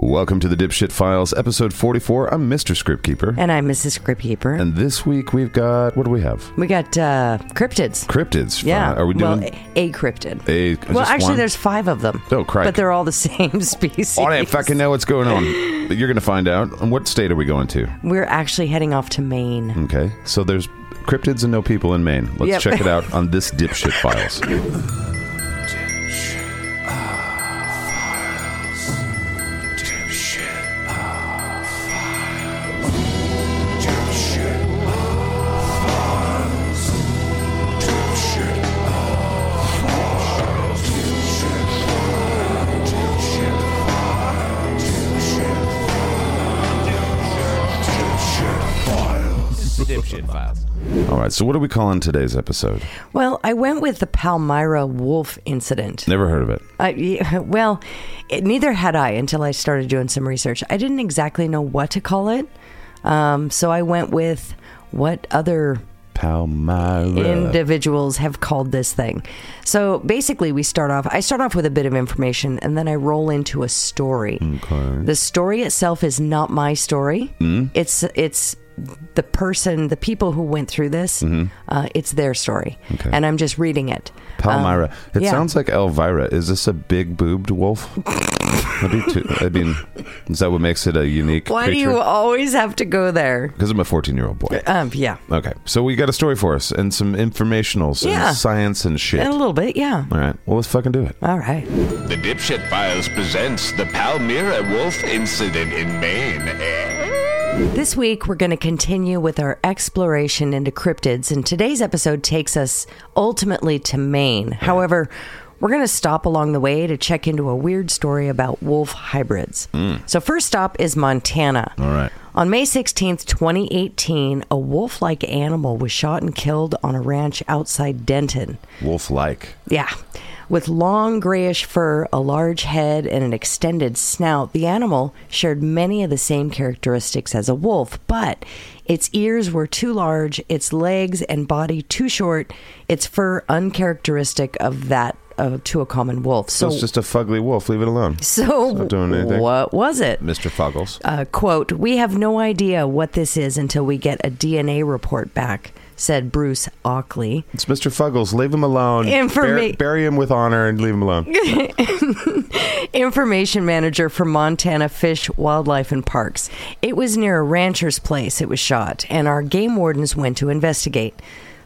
Welcome to the Dipshit Files, episode 44. I'm Mr. Script Keeper. And I'm Mrs. Script Keeper. And this week we've got, what do we have? we got uh, cryptids. Cryptids. Yeah. Are we doing well, a, a cryptid. a. well, actually, one? there's five of them. Oh, crike. But they're all the same species. I don't fucking know what's going on. You're going to find out. And what state are we going to? We're actually heading off to Maine. Okay. So there's cryptids and no people in Maine. Let's Yep. check it out on this Dipshit Files. Right. So what are we calling today's episode? Well, I went with the Palmyra wolf incident. Never heard of it. I, well, it, neither had I until I started doing some research. I didn't exactly know what to call it. Um, so I went with what other Palmyra. individuals have called this thing. So basically, we start off. I start off with a bit of information, and then I roll into a story. Okay. The story itself is not my story. It's it's the person, the people who went through this. Uh, it's their story, Okay. and I'm just reading it. Palmyra. Um, it yeah. sounds like Elvira. Is this a big boobed wolf? Be too, I mean, is that what makes it a unique Why do you always have to go there? Because I'm a 14 year old boy. Um, yeah, Okay, so we got a story for us and some informationals Yeah. and science and shit. a little bit. Yeah. All right, well, let's fucking do it. All right. The Dipshit Files presents the Palmyra Wolf Incident in Maine. This week, we're going to continue with our exploration into cryptids, and today's episode takes us ultimately to Maine. However, we're going to stop along the way to check into a weird story about wolf hybrids. Hmm. So, first stop is Montana. All right. On May 16th, 2018, a wolf like animal was shot and killed on a ranch outside Denton. Wolf like. Yeah. With long grayish fur, a large head, and an extended snout, the animal shared many of the same characteristics as a wolf, but its ears were too large, its legs and body too short, its fur uncharacteristic of that uh, to a common wolf. So So, it's just a fugly wolf. Leave it alone. so what was it? Mr. Fuggles. Uh, quote, we have no idea what this is until we get a DNA report back, said Bruce Auchly. It's Mr. Fuggles. Leave him alone. Informa- Bur- bury him with honor and leave him alone. information manager for Montana Fish, Wildlife, and Parks. It was near a rancher's place it was shot, and our game wardens went to investigate.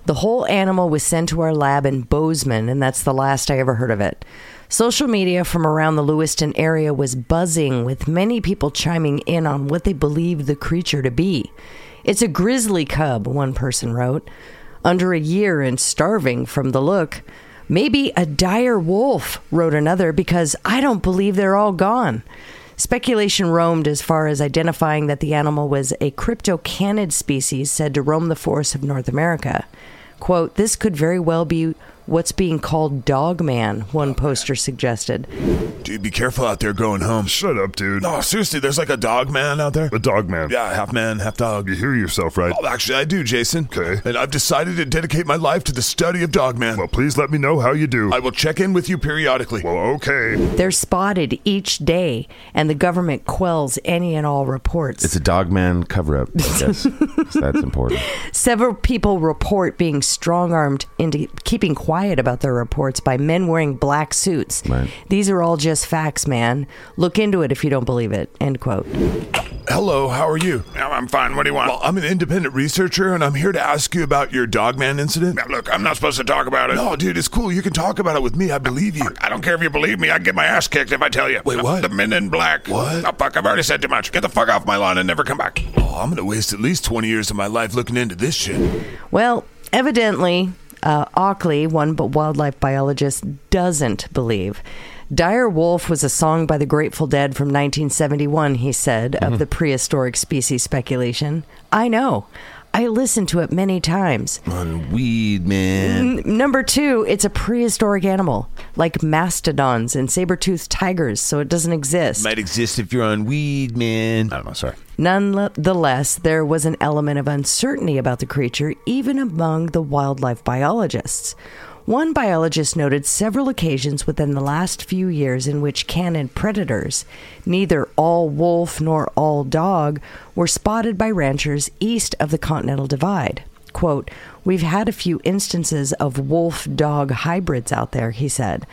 The whole animal was sent to our lab in Bozeman, and that's the last I ever heard of it. Social media from around the Lewistown area was buzzing, with many people chiming in on what they believed the creature to be. It's a grizzly cub, one person wrote. Under a year and starving from the look. Maybe a dire wolf, wrote another, because I don't believe they're all gone. Speculation roamed as far as identifying that the animal was a cryptocanid species said to roam the forests of North America. Quote, this could very well be what's being called dogman, one poster suggested. Dude, be careful out there going home. Shut up, dude. No, seriously, there's like a dog man out there. A dog man. Yeah, half man, half dog. You hear yourself, right? Oh, actually, I do, Jason. Okay. And I've decided to dedicate my life to the study of dogman. Well, please let me know how you do. I will check in with you periodically. Well, okay. They're spotted each day, and the government quells any and all reports. It's a dogman cover up, I guess. So that's important. Several people report being strong armed into keeping quiet about their reports by men wearing black suits. Right. These are all just facts, man. Look into it if you don't believe it. End quote. Hello, how are you? I'm fine. What do you want? Well, I'm an independent researcher, and I'm here to ask you about your dogman incident. Now, look, I'm not supposed to talk about it. No, dude, it's cool. You can talk about it with me. I believe you. I don't care if you believe me. I get my ass kicked if I tell you. Wait, what? The men in black. What? Oh, fuck. I've already said too much. Get the fuck off my lawn and never come back. Oh, I'm gonna waste at least 20 years of my life looking into this shit. Well, evidently, uh, Auchly, one but wildlife biologist, doesn't believe. Dire Wolf was a song by the Grateful Dead from 1971, he said, of the prehistoric species speculation. I know. I listened to it many times. On weed, man. N- number two, it's a prehistoric animal, like mastodons and saber-toothed tigers, so it doesn't exist. Might exist if you're on weed, man. I don't know. Sorry. Nonetheless, there was an element of uncertainty about the creature, even among the wildlife biologists. One biologist noted several occasions within the last few years in which canid predators, neither all wolf nor all dog, were spotted by ranchers east of the Continental Divide. Quote, We've had a few instances of wolf dog hybrids out there, he said.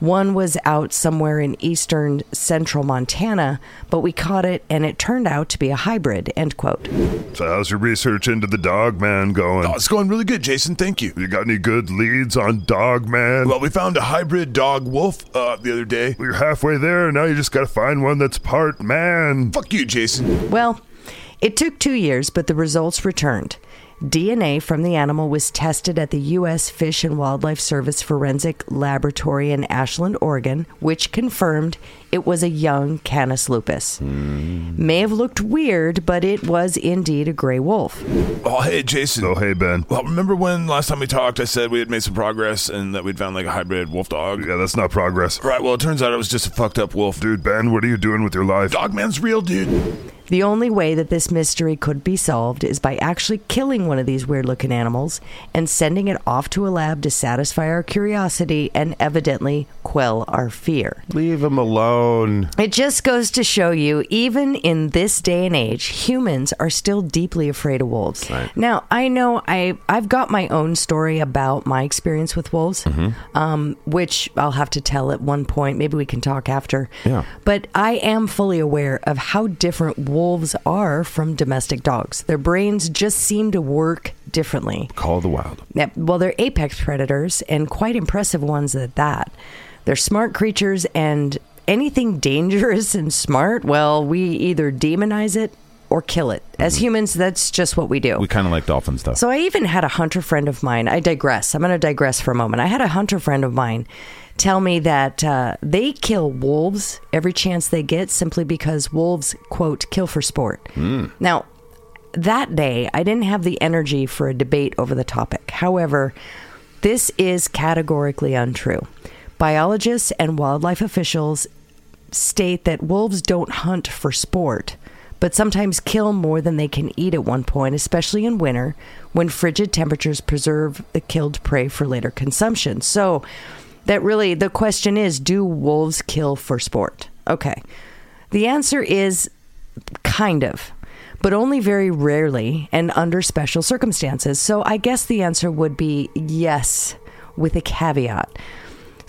One was out somewhere in eastern central Montana, but we caught it and it turned out to be a hybrid, end quote. So how's your research into the dog man going? Oh, it's going really good, Jason. Thank you. You got any good leads on dog man? Well, we found a hybrid dog wolf uh, the other day. We are halfway there. Now you just got to find one that's part man. Fuck you, Jason. Well, it took two years, but the results returned. DNA from the animal was tested at the U.S. Fish and Wildlife Service Forensic Laboratory in Ashland, Oregon, which confirmed it was a young Canis lupus. May have looked weird, but it was indeed a gray wolf. Oh, hey, Jason. Oh, hey, Ben. Well, remember when last time we talked, I said we had made some progress and that we'd found like a hybrid wolf dog? Yeah, that's not progress. Right, well, it turns out it was just a fucked up wolf. Dude, Ben, what are you doing with your life? Dogman's real, dude. The only way that this mystery could be solved is by actually killing one of these weird looking animals and sending it off to a lab to satisfy our curiosity and evidently quell our fear. Leave him alone. It just goes to show you, even in this day and age, humans are still deeply afraid of wolves. Now, I know I I've got my own story about my experience with wolves, um, which I'll have to tell at one point. Maybe we can talk after. Yeah. But I am fully aware of how different wolves are from domestic dogs. Their brains just seem to work differently. Call of the wild. Yeah, well, they're apex predators and quite impressive ones at that. They're smart creatures, and anything dangerous and smart, well, we either demonize it or kill it. As humans, that's just what we do. We kind of like dolphins, though. So I even had a hunter friend of mine. I digress. I'm going to digress for a moment. I had a hunter friend of mine tell me that uh, they kill wolves every chance they get simply because wolves, quote, kill for sport. Now, that day, I didn't have the energy for a debate over the topic. However, this is categorically untrue. Biologists and wildlife officials state that wolves don't hunt for sport, but sometimes kill more than they can eat at one point, especially in winter when frigid temperatures preserve the killed prey for later consumption. So, that really, the question is do wolves kill for sport? Okay. The answer is kind of, but only very rarely and under special circumstances. So, I guess the answer would be yes, with a caveat.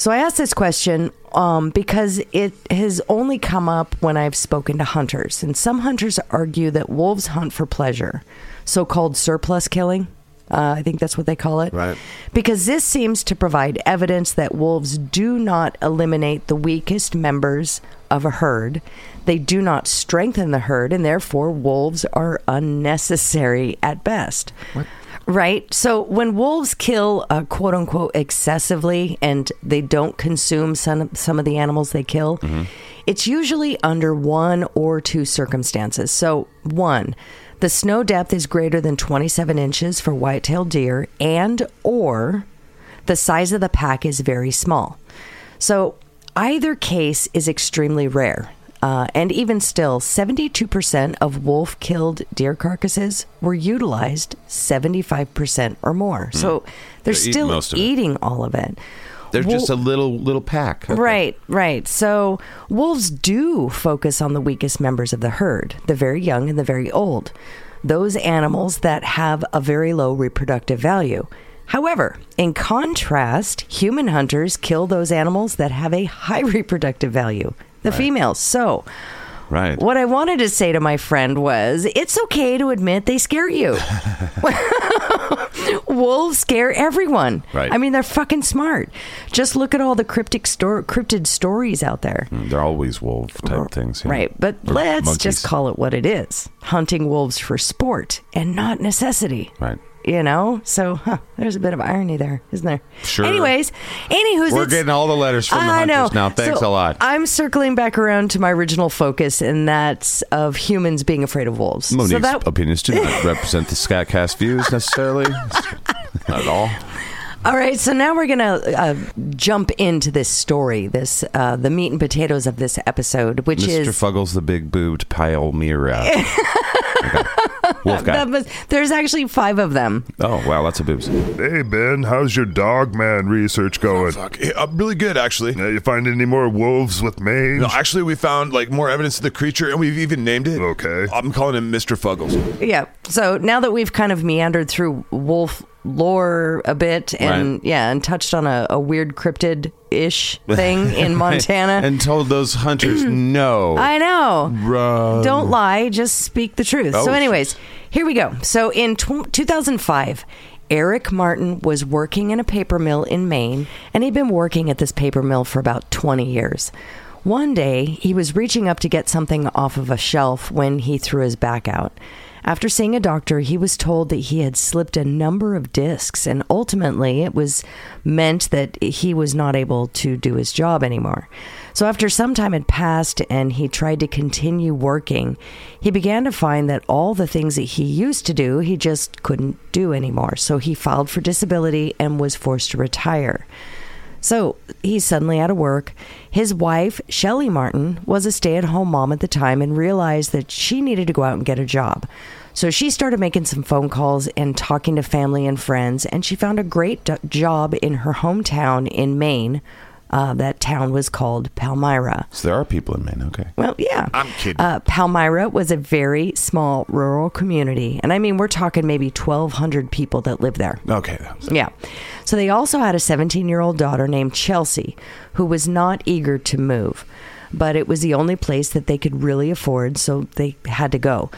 So I asked this question um, because it has only come up when I've spoken to hunters, and some hunters argue that wolves hunt for pleasure, so-called surplus killing. Uh, I think that's what they call it. Right. Because this seems to provide evidence that wolves do not eliminate the weakest members of a herd. They do not strengthen the herd, and therefore wolves are unnecessary at best. Right. So when wolves kill, uh, quote unquote, excessively and they don't consume some, some of the animals they kill, it's usually under one or two circumstances. So, one, the snow depth is greater than 27 inches for white-tailed deer and or the size of the pack is very small. So, either case is extremely rare. Uh, and even still, 72% of wolf killed deer carcasses were utilized 75% or more. So they're. They're still most of it. eating all of it. They're Wol- just a little little pack. Right, right. So wolves do focus on the weakest members of the herd, the very young and the very old, those animals that have a very low reproductive value. However, in contrast, human hunters kill those animals that have a high reproductive value, the females. So, Right. what I wanted to say to my friend was it's okay to admit they scare you. Wolves scare everyone. Right. I mean, they're fucking smart. Just look at all the cryptic sto- cryptid stories out there. Mm, they're always wolf type things. yeah. Right. But Or let's monkeys. just call it what it is hunting wolves for sport and not necessity. Right. You know? So, huh, there's a bit of irony there, isn't there? Sure. Anyways, anywho's We're getting all the letters from the I know. now. Thanks So a lot. I'm circling back around to my original focus, and that's of humans being afraid of wolves. Monique's so that, opinions do not represent the SKATCAST views necessarily. not at all. all right. So now we're gonna uh, jump into this story, this uh, the meat and potatoes of this episode, which Mr. is Mr. Fuggles the big boobed Palmyra. Wolf guy. That was, there's actually five of them. oh wow, lots of boobs. Hey, Ben, how's your dog man research going? Fuck. Yeah, uh, really good, actually. Now, you find any more wolves with mange? No, actually, we found like more evidence of the creature, and we've even named it. Okay. I'm calling him Mr. Fuggles. Yeah. So now that we've kind of meandered through wolf lore a bit and Right. yeah, and touched on a, a weird cryptid ish thing in Montana. and told those hunters no. I know. Don't lie, just speak the truth. Oh, so, anyways, here we go. So, in tw 2005, Eric Martin was working in a paper mill in Maine, and he'd been working at this paper mill for about 20 years. One day, he was reaching up to get something off of a shelf when he threw his back out. After seeing a doctor, he was told that he had slipped a number of discs, and ultimately, it was meant that he was not able to do his job anymore. So, after some time had passed and he tried to continue working, he began to find that all the things that he used to do, he just couldn't do anymore. So, he filed for disability and was forced to retire. So he's suddenly out of work. His wife, Shelley Martin, was a stay at home mom at the time and realized that she needed to go out and get a job. So she started making some phone calls and talking to family and friends, and she found a great do- job in her hometown in Maine. Uh, that town was called Palmyra. So there are people in Maine. Okay. Well, yeah. I'm kidding. Uh, Palmyra was a very small rural community. And I mean, we're talking maybe 1,200 people that live there. Okay. that Yeah. So they also had a 17 year old daughter named Chelsea who was not eager to move, but it was the only place that they could really afford, so they had to go.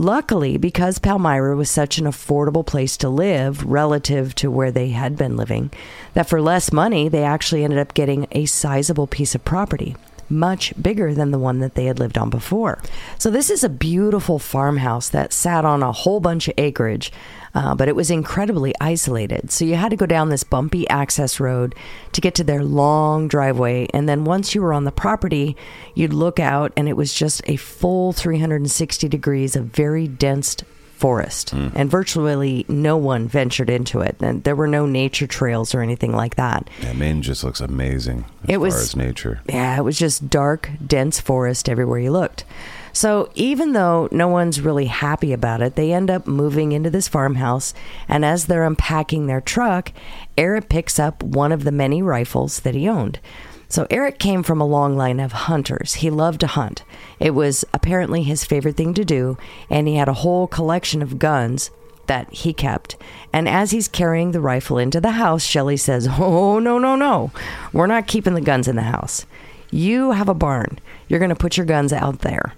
Luckily, because Palmyra was such an affordable place to live relative to where they had been living, that for less money, they actually ended up getting a sizable piece of property much bigger than the one that they had lived on before. So, this is a beautiful farmhouse that sat on a whole bunch of acreage, uh, but it was incredibly isolated. So, you had to go down this bumpy access road to get to their long driveway. And then, once you were on the property, you'd look out, and it was just a full 360 degrees of very dense forest and virtually no one ventured into it and there were no nature trails or anything like that Yeah, Maine just looks amazing as It far was- as nature. yeah, it was just dark, dense forest everywhere you looked. So even though no one's really happy about it, they end up moving into this farmhouse. And as they're unpacking their truck, Eric picks up one of the many rifles that he owned. So Eric came from a long line of hunters. He loved to hunt. It was apparently his favorite thing to do, and he had a whole collection of guns that he kept. And as he's carrying the rifle into the house, Shelley says, Oh, no, no, no. We're not keeping the guns in the house. You have a barn. You're going to put your guns out there.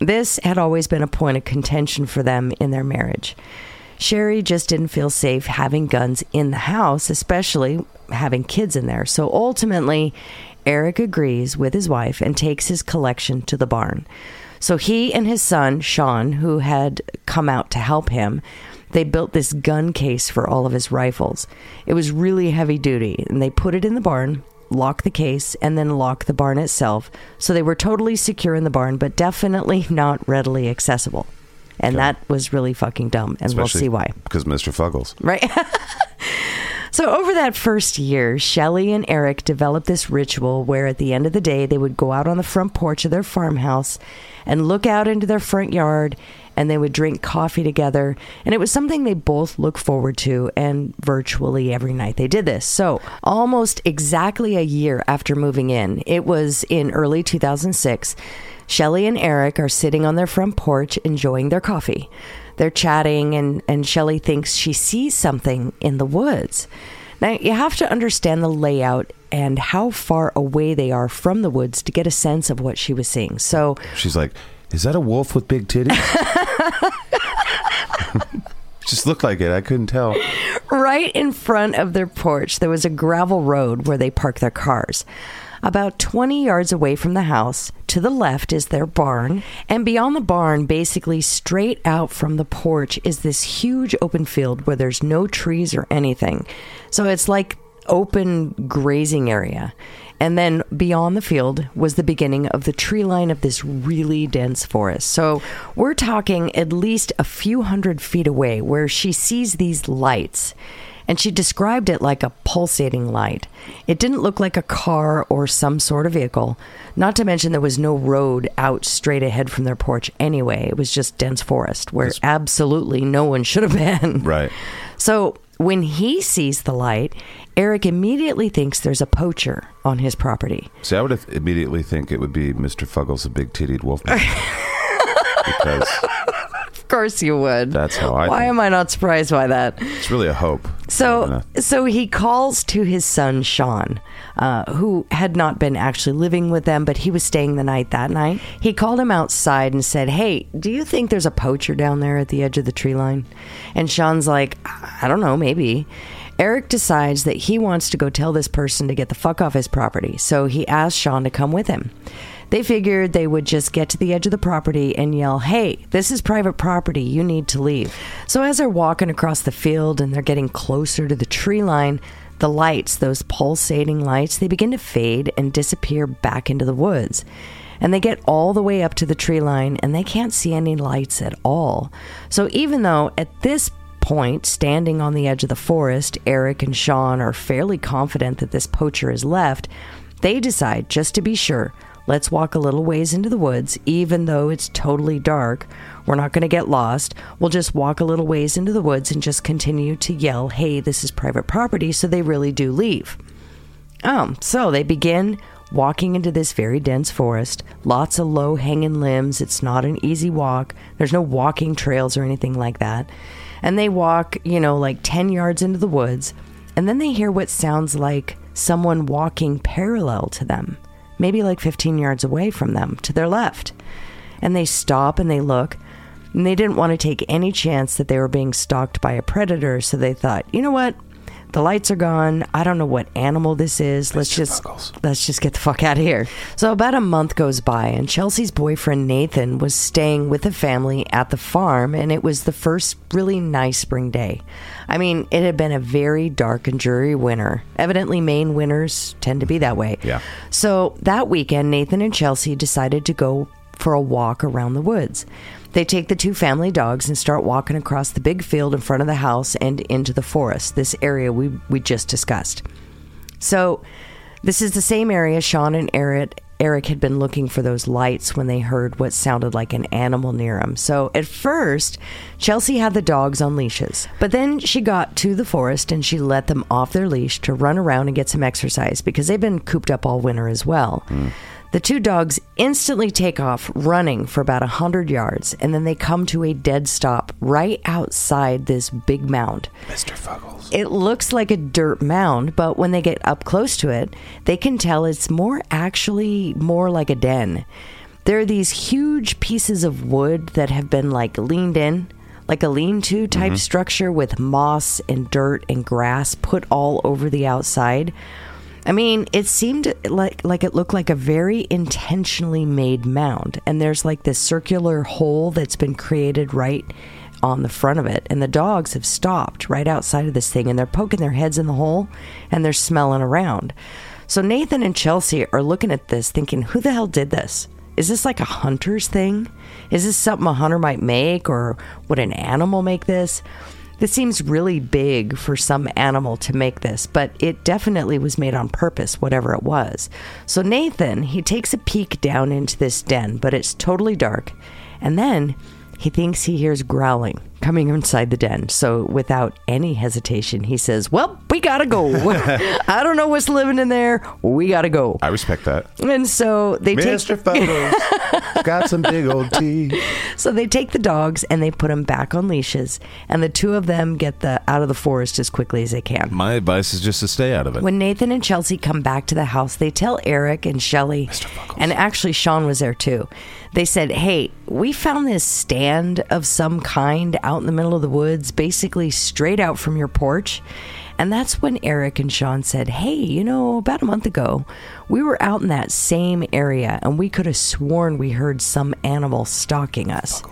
This had always been a point of contention for them in their marriage. Sherry just didn't feel safe having guns in the house, especially having kids in there. So ultimately, Eric agrees with his wife and takes his collection to the barn. So he and his son, Sean, who had come out to help him, they built this gun case for all of his rifles. It was really heavy duty, and they put it in the barn, locked the case, and then lock the barn itself. So they were totally secure in the barn, but definitely not readily accessible. And that was really fucking dumb, and we'll see why. Because Mr. Fuggles. Right? so, over that first year, Shelley and Eric developed this ritual where at the end of the day, they would go out on the front porch of their farmhouse and look out into their front yard and they would drink coffee together. And it was something they both looked forward to, and virtually every night they did this. So, almost exactly a year after moving in, it was in early 2006. Shelley and Eric are sitting on their front porch enjoying their coffee. They're chatting, and, and Shelley thinks she sees something in the woods. Now, you have to understand the layout and how far away they are from the woods to get a sense of what she was seeing. So, She's like, "Is that a wolf with big titties?" Just looked like it. I couldn't tell. right in front of their porch, there was a gravel road where they park their cars. About 20 yards away from the house, to the left is their barn, and beyond the barn, basically straight out from the porch, is this huge open field where there's no trees or anything. So it's like open grazing area. And then beyond the field was the beginning of the tree line of this really dense forest. So we're talking at least a few hundred feet away where she sees these lights. and she described it like a pulsating light. It didn't look like a car or some sort of vehicle, not to mention there was no road out straight ahead from their porch anyway. It was just dense forest where absolutely no one should have been. Right. So when he sees the light, Eric immediately thinks there's a poacher on his property. See, I would immediately think it would be Mr. Fuggles, a big titted wolf. because course you would. That's how I Why think. am I not surprised by that? it's really a hope. So, than so he calls to his son Sean, uh, who had not been actually living with them, but he was staying the night that night. He called him outside and said, "Hey, do you think there's a poacher down there at the edge of the tree line?" And Sean's like, "I don't know, maybe." Eric decides that he wants to go tell this person to get the fuck off his property, so he asks Sean to come with him. They figured they would just get to the edge of the property and yell, Hey, this is private property. You need to leave. So as they're walking across the field and they're getting closer to the tree line, the lights, those pulsating lights, they begin to fade and disappear back into the woods. And they get all the way up to the tree line and they can't see any lights at all. So even though at this point, standing on the edge of the forest, Eric and Sean are fairly confident that this poacher is left, they decide, just to be sure, let's walk a little ways into the woods, even though it's totally dark. We're not going to get lost. We'll just walk a little ways into the woods and just continue to yell, hey, this is private property, so they really do leave. Oh, so they begin walking into this very dense forest. Lots of low hanging limbs. It's not an easy walk. There's no walking trails or anything like that. And they walk, you know, like 10 yards into the woods. And then they hear what sounds like someone walking parallel to them, maybe like 15 yards away from them to their left. And they stop and they look. And they didn't want to take any chance that they were being stalked by a predator. So they thought, you know what? The lights are gone. I don't know what animal this is. Let's just let's just get the fuck out of here. So about a month goes by and Chelsea's boyfriend Nathan was staying with the family at the farm and it was the first really nice spring day. I mean, it had been a very dark and dreary winter. Evidently Maine winters tend to be that way. Yeah. So that weekend Nathan and Chelsea decided to go for a walk around the woods. They take the two family dogs and start walking across the big field in front of the house and into the forest, this area we, we just discussed. So, this is the same area Sean and Eric, Eric had been looking for those lights when they heard what sounded like an animal near them. So, at first, Chelsea had the dogs on leashes, but then she got to the forest and she let them off their leash to run around and get some exercise because they've been cooped up all winter as well. Hmm. The two dogs instantly take off running for about a hundred yards, and then they come to a dead stop right outside this big mound. Mr. Fuggles. It looks like a dirt mound, but when they get up close to it, they can tell it's more actually more like a den. There are these huge pieces of wood that have been like leaned in, like a lean to type mm-hmm. structure with moss and dirt and grass put all over the outside. I mean, it seemed like like it looked like a very intentionally made mound, and there's like this circular hole that's been created right on the front of it, and the dogs have stopped right outside of this thing, and they're poking their heads in the hole, and they're smelling around. So Nathan and Chelsea are looking at this, thinking, "Who the hell did this? Is this like a hunter's thing? Is this something a hunter might make, or would an animal make this?" This seems really big for some animal to make this, but it definitely was made on purpose, whatever it was. So Nathan, he takes a peek down into this den, but it's totally dark. And then he thinks he hears growling coming inside the den. So without any hesitation, he says, Well, we gotta go. I don't know what's living in there. We gotta go. I respect that. And so they take Mr. Fuggles got some big old teeth. So they take the dogs and they put them back on leashes, and the two of them get the out of the forest as quickly as they can. My advice is just to stay out of it. When Nathan and Chelsea come back to the house, they tell Eric and Shelly, and actually Sean was there too. They said, "Hey, we found this stand of some kind out in the middle of the woods, basically straight out from your porch." And that's when Eric and Sean said, Hey, you know, about a month ago, we were out in that same area and we could have sworn we heard some animal stalking us.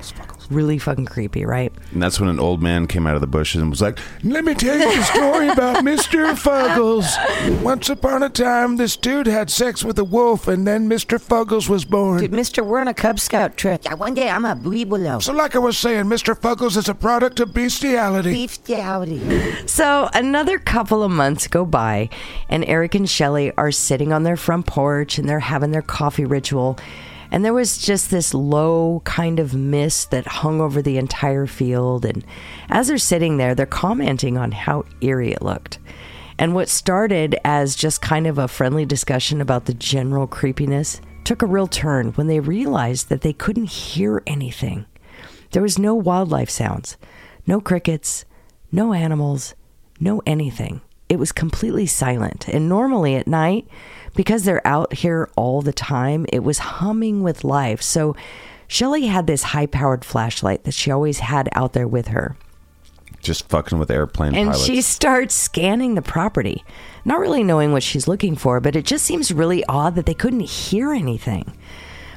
Really fucking creepy, right? And that's when an old man came out of the bushes and was like, Let me tell you a story about Mr. Fuggles. Once upon a time, this dude had sex with a wolf, and then Mr. Fuggles was born. Dude, Mister, we're on a Cub Scout trip. Yeah, one day I'm a Webelo. So, like I was saying, Mr. Fuggles is a product of bestiality. Bestiality. So another couple of months go by, and Eric and Shelley are sitting on their front porch and they're having their coffee ritual. And there was just this low kind of mist that hung over the entire field. And as they're sitting there, they're commenting on how eerie it looked. And what started as just kind of a friendly discussion about the general creepiness took a real turn when they realized that they couldn't hear anything. There was no wildlife sounds, no crickets, no animals, no anything. It was completely silent. And normally at night, because they're out here all the time, it was humming with life. So Shelley had this high powered flashlight that she always had out there with her. just fucking with airplane And pilots. she starts scanning the property, not really knowing what she's looking for, but it just seems really odd that they couldn't hear anything.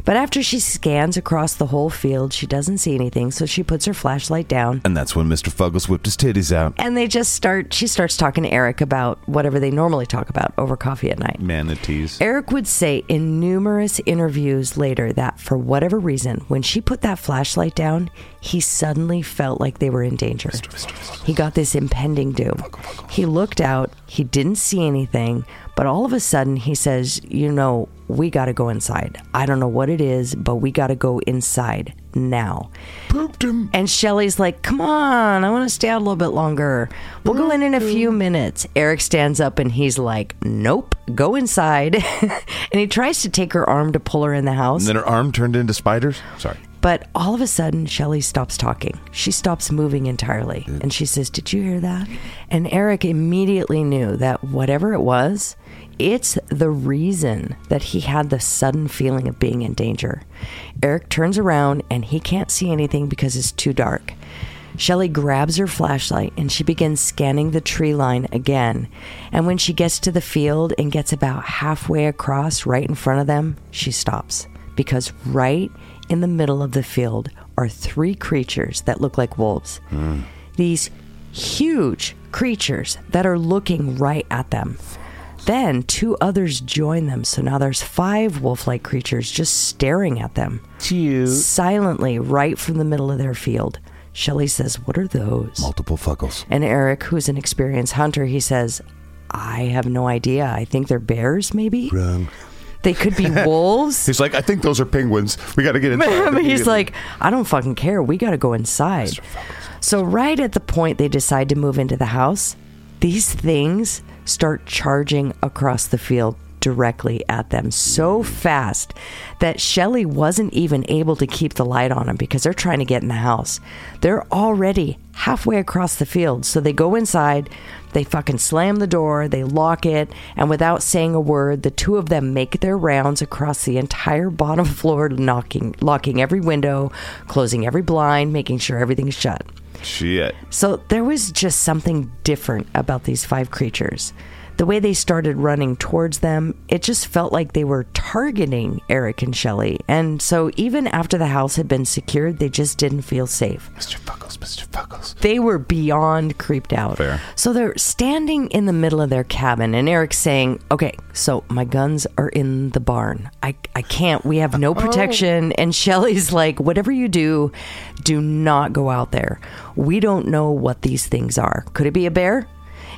But after she scans across the whole field, she doesn't see anything, so she puts her flashlight down. and that's when Mr. Fuggles whipped his titties out. And they just start, she starts talking to Eric about whatever they normally talk about over coffee at night. Manatees. Eric would say in numerous interviews later that for whatever reason, when she put that flashlight down, he suddenly felt like they were in danger. He got this impending doom. He looked out, he didn't see anything, but all of a sudden he says, You know, we got to go inside. I don't know what it is, but we got to go inside now. Pooped him. And Shelly's like, come on, I want to stay out a little bit longer. We'll go in in a few minutes. Eric stands up and he's like, nope, go inside. and he tries to take her arm to pull her in the house. And then her arm turned into spiders. Sorry. But all of a sudden, Shelly stops talking. She stops moving entirely. And she says, Did you hear that? And Eric immediately knew that whatever it was, it's the reason that he had the sudden feeling of being in danger. Eric turns around and he can't see anything because it's too dark. Shelley grabs her flashlight and she begins scanning the tree line again. And when she gets to the field and gets about halfway across right in front of them, she stops. Because right in the middle of the field are three creatures that look like wolves. Hmm. These huge creatures that are looking right at them. Then two others join them, so now there's five wolf like creatures just staring at them silently right from the middle of their field. Shelley says, What are those? Multiple Fuggles. And Eric, who's an experienced hunter, he says, I have no idea. I think they're bears, maybe? Wrong. They could be wolves. He's like, I think those are penguins. We got to get inside. But he's like, I don't fucking care. We got to go inside. So, right at the point they decide to move into the house, these things start charging across the field directly at them so fast that Shelly wasn't even able to keep the light on them because they're trying to get in the house. They're already halfway across the field. So they go inside, they fucking slam the door, they lock it, and without saying a word, the two of them make their rounds across the entire bottom floor, knocking, locking every window, closing every blind, making sure everything's shut. Shit. So there was just something different about these five creatures. The way they started running towards them, it just felt like they were targeting Eric and Shelley. And so even after the house had been secured, they just didn't feel safe. Mr. Fuggles, Mr. Fuggles. They were beyond creeped out. Fair. So they're standing in the middle of their cabin, and Eric's saying, Okay, so my guns are in the barn. I, I can't, we have no oh. protection. And Shelly's like, Whatever you do, do not go out there. We don't know what these things are. Could it be a bear?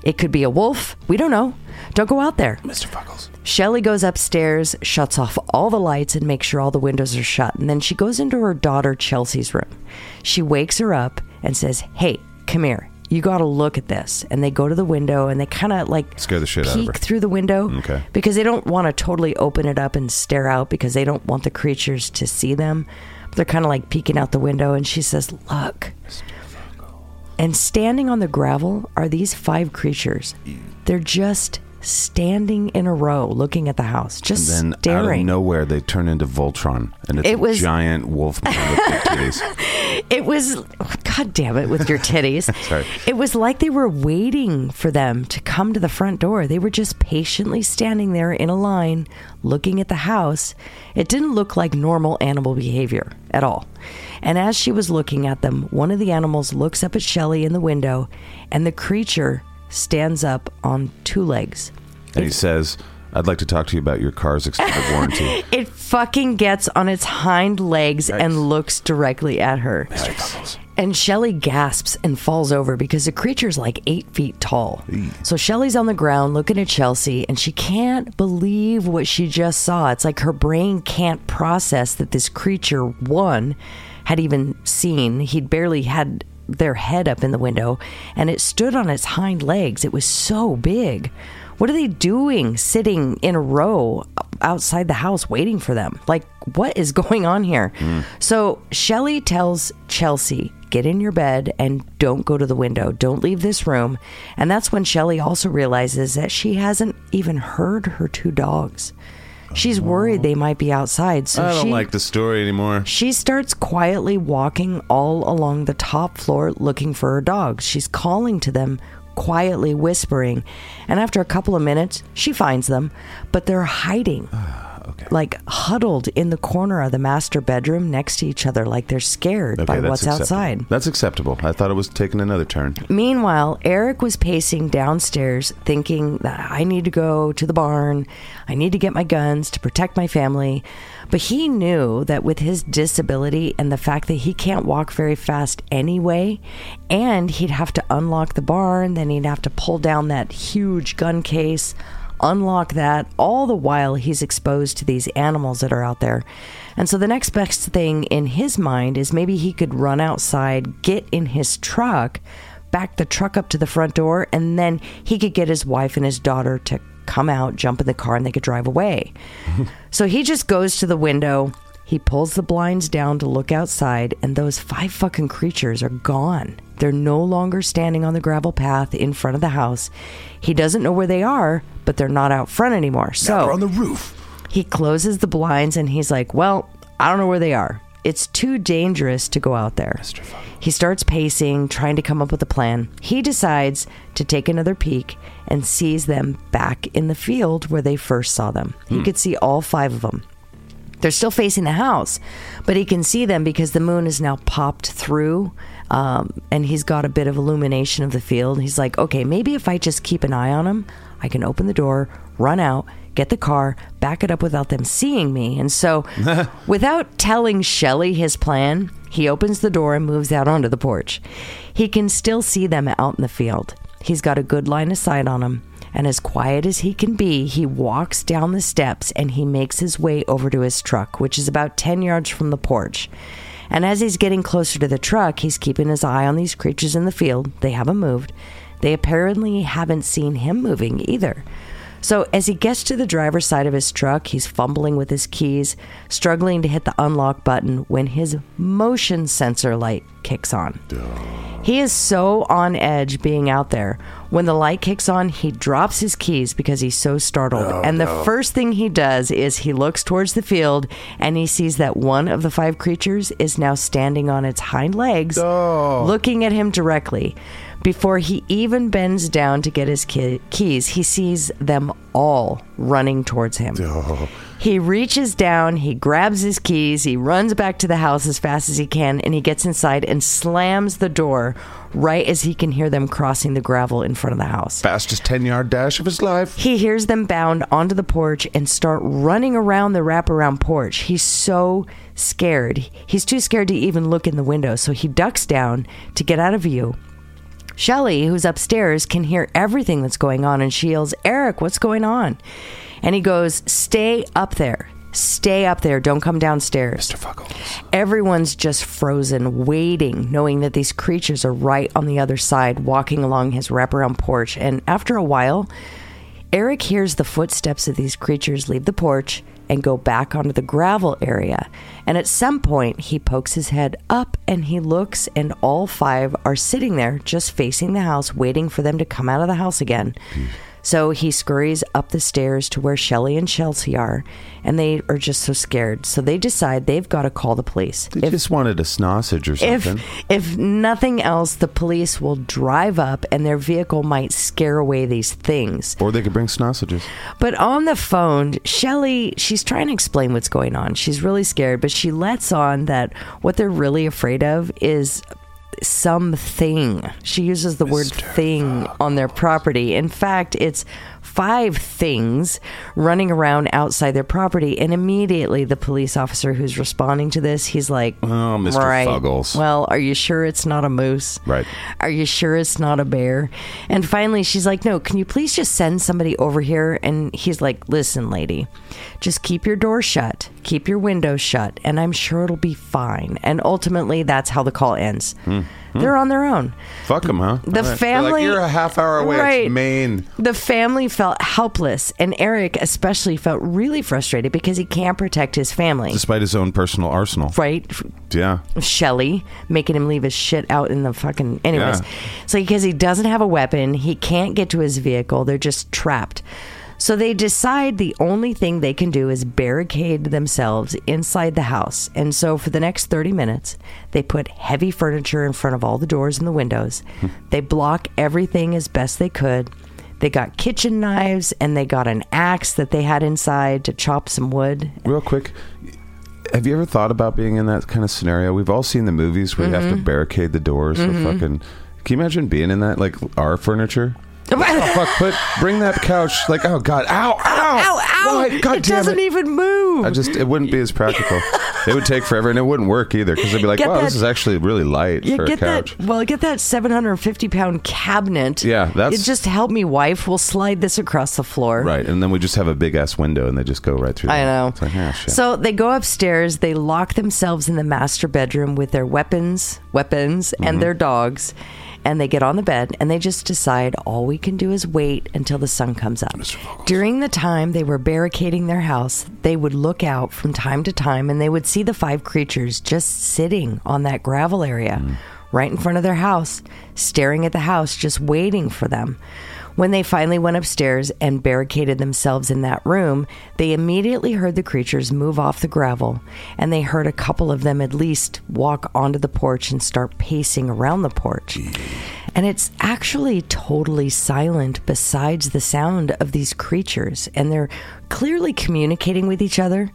It could be a wolf. We don't know. Don't go out there. Mr. Fuggles. Shelly goes upstairs, shuts off all the lights, and makes sure all the windows are shut. And then she goes into her daughter Chelsea's room. She wakes her up and says, Hey, come here. You got to look at this. And they go to the window and they kind of like Scare the shit out of peek her. through the window. Okay. Because they don't want to totally open it up and stare out because they don't want the creatures to see them. They're kind of like peeking out the window. And she says, Look. And standing on the gravel are these five creatures. They're just standing in a row looking at the house, just then out of staring. nowhere, they turn into Voltron, and it's It a was- giant wolf man with titties. It was, God damn it, with your titties. Sorry. It was like they were waiting for them to come to the front door. They were just patiently standing there in a line, looking at the house. It didn't look like normal animal behavior at all. And as she was looking at them, one of the animals looks up at Shelley in the window, and the creature stands up on two legs. And he says, "I'd like to talk to you about your car's extended warranty." It fucking gets on its hind legs and looks directly at her. And Shelly gasps and falls over because the creature's like eight feet tall. So Shelly's on the ground looking at Chelsea and she can't believe what she just saw. It's like her brain can't process that this creature, one, had even seen. He'd barely had their head up in the window and it stood on its hind legs. It was so big. What are they doing sitting in a row outside the house waiting for them? Like, what is going on here? Hmm. So, Shelly tells Chelsea, get in your bed and don't go to the window. Don't leave this room. And that's when Shelly also realizes that she hasn't even heard her two dogs. She's worried they might be outside. So I don't she, like the story anymore. she starts quietly walking all along the top floor looking for her dogs. She's calling to them, quietly whispering. And after a couple of minutes, she finds them, but they're hiding. Like huddled in the corner of the master bedroom next to each other, like they're scared by what's acceptable. outside. That's acceptable. I thought it was taking another turn. Meanwhile, Eric was pacing downstairs thinking that I need to go to the barn. I need to get my guns to protect my family. But he knew that with his disability and the fact that he can't walk very fast anyway, and he'd have to unlock the barn, then he'd have to pull down that huge gun case, unlock that, all the while he's exposed to these animals that are out there. And so the next best thing in his mind is maybe he could run outside, get in his truck, back the truck up to the front door, and then he could get his wife and his daughter to come out, jump in the car, and they could drive away. so he just goes to the window. He pulls the blinds down to look outside, and those five fucking creatures are gone. They're no longer standing on the gravel path in front of the house. He doesn't know where they are, but they're not out front anymore. So Now they're on the roof. he closes the blinds and he's like, Well, I don't know where they are. It's too dangerous to go out there. He starts pacing, trying to come up with a plan. He decides to take another peek and sees them back in the field where they first saw them. He hmm. could see all five of them. They're still facing the house, but he can see them because the moon is now popped through um, and he's got a bit of illumination of the field. He's like, okay, maybe if I just keep an eye on them, I can open the door, run out, get the car, back it up without them seeing me. And so, without telling Shelly his plan, he opens the door and moves out onto the porch. He can still see them out in the field. He's got a good line of sight on them. And as quiet as he can be, he walks down the steps and he makes his way over to his truck, which is about 10 yards from the porch. And as he's getting closer to the truck, he's keeping his eye on these creatures in the field. They haven't moved. They apparently haven't seen him moving either. So as he gets to the driver's side of his truck, he's fumbling with his keys, struggling to hit the unlock button when his motion sensor light kicks on. He is so on edge being out there. When the light kicks on, he drops his keys because he's so startled. Oh, and the first thing he does is he looks towards the field and he sees that one of the five creatures is now standing on its hind legs, looking at him directly. Before he even bends down to get his key- keys, he sees them all running towards him. Oh. He reaches down, he grabs his keys, he runs back to the house as fast as he can, and he gets inside and slams the door right as he can hear them crossing the gravel in front of the house. Fastest 10 yard dash of his life. He hears them bound onto the porch and start running around the wraparound porch. He's so scared. He's too scared to even look in the window, so he ducks down to get out of view. Shelly, who's upstairs, can hear everything that's going on and she yells, Eric, what's going on? And he goes, Stay up there. Stay up there. Don't come downstairs. Mr. Fuggles. Everyone's just frozen, waiting, knowing that these creatures are right on the other side, walking along his wraparound porch. And after a while, Eric hears the footsteps of these creatures leave the porch and go back onto the gravel area. And at some point, he pokes his head up and he looks, and all five are sitting there just facing the house, waiting for them to come out of the house again. So he scurries up the stairs to where Shelley and Chelsea are, and they are just so scared. So they decide they've got to call the police. They just wanted a sausage or If something. if nothing else, the police will drive up and their vehicle might scare away these things. or they could bring sausages. But on the phone, Shelly, she's trying to explain what's going on. She's really scared, but she lets on that what they're really afraid of is something. She uses the word thing on their property. In fact, it's five things running around outside their property and immediately the police officer who's responding to this he's like Oh, Mr. right Fuggles. well are you sure it's not a moose Right. are you sure it's not a bear? And finally, she's like, No, can you please just send somebody over here? And he's like, Listen, lady, just keep your door shut, keep your windows shut, and I'm sure it'll be fine. And ultimately, that's how the call ends. Hmm. They're on their own. Fuck them, huh? The right. Family. Like, You're a half hour away. Right. It's Maine. The family felt helpless, and Eric especially felt really frustrated because he can't protect his family. Despite his own personal arsenal. Right? Yeah. Shelly, making him leave his shit out in the fucking. Anyways, Yeah. so because he doesn't have a weapon, he can't get to his vehicle. They're just trapped. So they decide the only thing they can do is barricade themselves inside the house. And so for the next 30 minutes, they put heavy furniture in front of all the doors and the windows. they block everything as best they could. They got kitchen knives and they got an axe that they had inside to chop some wood. Real quick, have you ever thought about being in that kind of scenario? We've all seen the movies where you have to Mm-hmm. barricade the doors. So fucking. Can you imagine being in that? Like our furniture? Oh, fuck, put bring that couch like oh god ow ow Ow, ow! Why? god it damn doesn't it even move. I just it wouldn't be as practical it would take forever and it wouldn't work either because they'd be like Get wow this that- is actually really light Yeah, for a get couch that. Well, get that 750 pound cabinet. Yeah, that's- It just help me, wife. We'll slide this across the floor. right and then we just have a big ass window and they just go right through I know. like, shit. So they go upstairs. They lock themselves in the master bedroom with their weapons, weapons, Mm-hmm. and their dogs. And they get on the bed and they just decide all we can do is wait until the sun comes up. During the time they were barricading their house, they would look out from time to time and they would see the five creatures just sitting on that gravel area Mm. right in front of their house, staring at the house, just waiting for them. When they finally went upstairs and barricaded themselves in that room, they immediately heard the creatures move off the gravel, and they heard a couple of them at least walk onto the porch and start pacing around the porch. And it's actually totally silent besides the sound of these creatures, and they're clearly communicating with each other.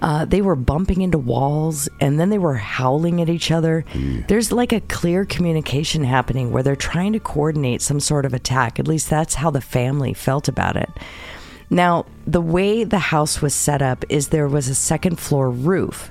Uh, they were bumping into walls and then they were howling at each other. There's like a clear communication happening where they're trying to coordinate some sort of attack. At least that's how the family felt about it. Now, the way the house was set up is there was a second floor roof.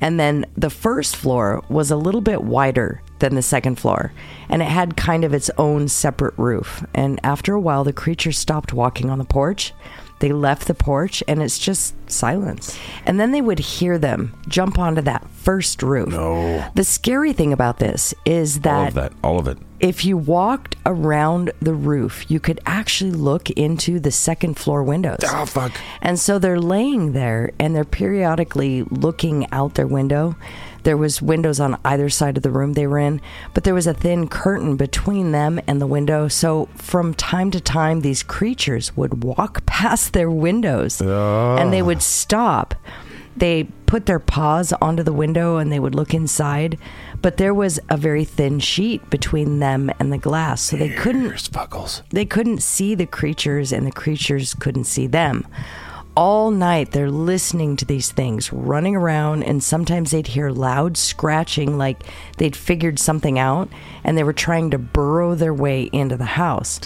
And then the first floor was a little bit wider than the second floor, and it had kind of its own separate roof. And after a while, the creatures stopped walking on the porch. They left the porch, and it's just silence. And then they would hear them jump onto that first roof. No. The scary thing about this is that, all of that all of it if you walked around the roof, you could actually look into the second floor windows. oh fuck And so they're laying there and they're periodically looking out their window. There was windows on either side of the room they were in, but there was a thin curtain between them and the window. So from time to time these creatures would walk past their windows and they ah. would stop. They put their paws onto the window and they would look inside, but there was a very thin sheet between them and the glass, so they couldn't they couldn't see the creatures and the creatures couldn't see them. All night they're listening to these things running around, and sometimes they'd hear loud scratching like they'd figured something out and they were trying to burrow their way into the house.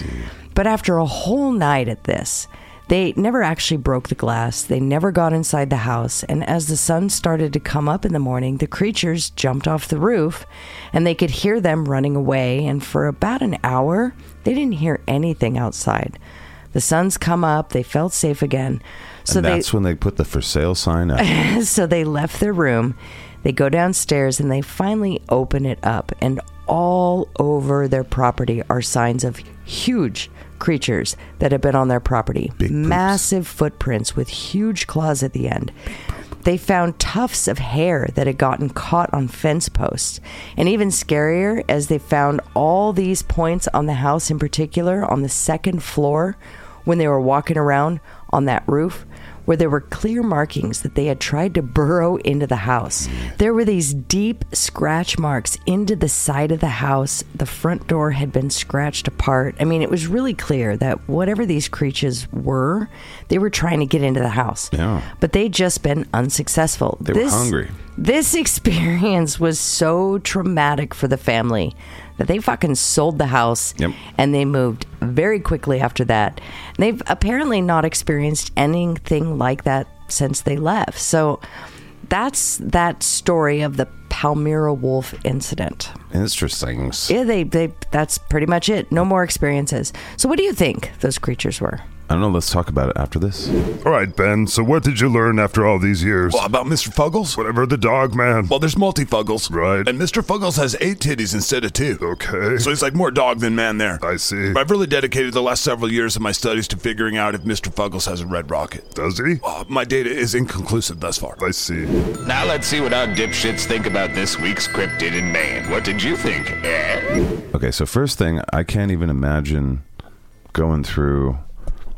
But after a whole night at this, they never actually broke the glass. They never got inside the house. And as the sun started to come up in the morning, the creatures jumped off the roof and they could hear them running away. And for about an hour, they didn't hear anything outside. The sun's come up. They felt safe again. So and they that's when they put the for sale sign up. so they left their room. They go downstairs and they finally open it up. And all over their property are signs of huge creatures that have been on their property. Big poops. Massive footprints with huge claws at the end. They found tufts of hair that had gotten caught on fence posts. And even scarier, as they found all these points on the house in particular, on the second floor, when they were walking around on that roof where there were clear markings that they had tried to burrow into the house. There were these deep scratch marks into the side of the house. The front door had been scratched apart. I mean, it was really clear that whatever these creatures were, they were trying to get into the house. Yeah. But they'd just been unsuccessful. They were hungry. This experience was so traumatic for the family that they fucking sold the house Yep. and they moved very quickly after that. They've apparently not experienced anything like that since they left. So that's that story of the Palmyra wolf incident. Interesting. Yeah, they, they that's pretty much it. No more experiences. So what do you think those creatures were? I don't know. Let's talk about it after this. All right, Ben. So what did you learn after all these years? Well, about Mr. Fuggles? Whatever the dog man. Well, there's multifuggles. Right. And Mr. Fuggles has eight titties instead of two. Okay. So he's like more dog than man there. I see. I've really dedicated the last several years of my studies to figuring out if Mr. Fuggles has a red rocket. Does he? Uh, my data is inconclusive thus far. I see. Now let's see what our dipshits think about this week's cryptid in Maine. What did you think, Ed? Okay, so first thing, I can't even imagine going through.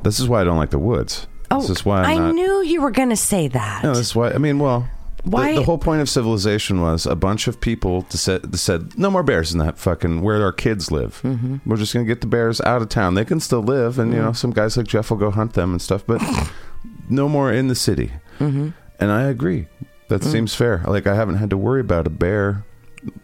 This is why I don't like the woods. Oh, this is why I'm I not, knew you were going to say that. No, this is why. I mean, well, the- Why- The, whole point of civilization was a bunch of people to said, said no more bears in that fucking where our kids live. Mm-hmm. We're just gonna get the bears out of town. They can still live, and you Mm-hmm. know, some guys like Jeff will go hunt them and stuff, but no more in the city. Mm-hmm. And I agree. That Mm. seems fair. Like I haven't had to worry about a bear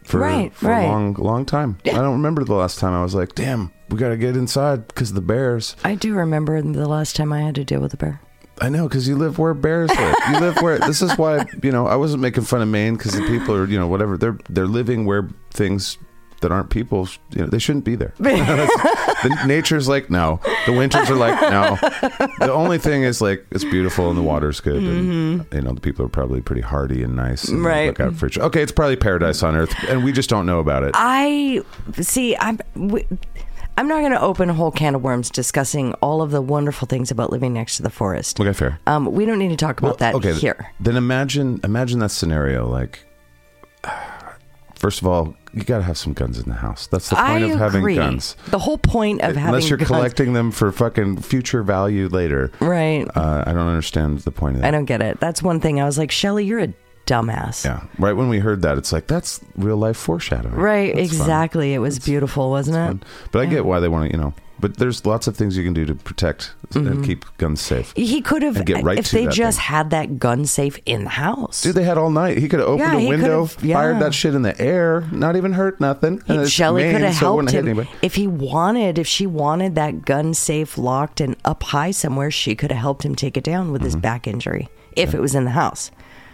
for, Right, for right. a long, long time. I don't remember the last time I was like, damn, we got to get inside because of the bears. I do remember the last time I had to deal with a bear. I know because you live where bears live. You live where. This is why you know I wasn't making fun of Maine because the people are you know whatever they're they're living where things that aren't people you know they shouldn't be there. the nature's like no. The winters are like no. The only thing is like it's beautiful and the water's good and you know the people are probably pretty hardy and nice. And Mm-hmm. Right. Look out for each. Okay, it's probably paradise on earth and we just don't know about it. I see. I'm. We, I'm not going to open a whole can of worms discussing all of the wonderful things about living next to the forest. Okay, fair. Um, we don't need to talk about that okay, here. Then imagine imagine that scenario. Like, first of all, you got to have some guns in the house. That's the point I of having agree. guns. The whole point of having guns. Unless you're guns- collecting them for fucking future value later. right? Uh, I don't understand the point of that. I don't get it. That's one thing. I was like, Shelly, you're a dumbass. Yeah, right when we heard that, it's like that's real life foreshadowing. Right, That's fun. exactly. It was beautiful, wasn't it? Fun. But I get why they want to, you know. But there's lots of things you can do to protect Mm-hmm. and keep guns safe. He could have, get right if they just thing. had that gun safe in the house. Dude, they had all night. He could have opened Yeah, a window, yeah. fired that shit in the air, not even hurt nothing. And it's Shelly could have so helped him anybody. if he wanted. If she wanted that gun safe locked and up high somewhere, she could have helped him take it down with his Mm-hmm. back injury if it was in the house.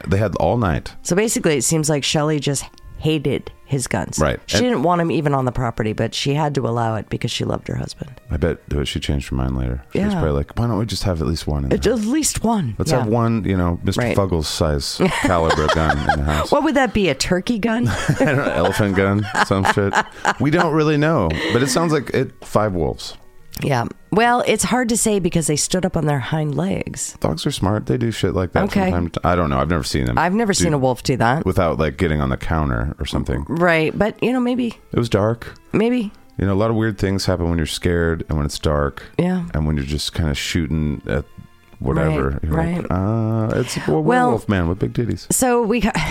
They had all night. So basically, it seems like Shelly just hated his guns. Right. She And- didn't want him even on the property, but she had to allow it because she loved her husband. I bet she changed her mind later. She was probably like, why don't we just have at least one in? At least one. Let's Yeah. have one, you know, Mr. Right. Fuggles size caliber gun in the house. What would that be? A turkey gun? I don't know, elephant gun, some shit. We don't really know, but it sounds like it. Five wolves. Yeah. Well, it's hard to say because they stood up on their hind legs. Dogs are smart. They do shit like that. Okay. From time to, I don't know. I've never seen them. I've never do- seen a wolf do that. without like getting on the counter or something. Right. But, you know, maybe, It was dark. maybe. You know, a lot of weird things happen when you're scared and when it's dark. Yeah. And when you're just kind of shooting at whatever. Right, You're like, right. uh, it's a Well- werewolf man with big titties. So we got.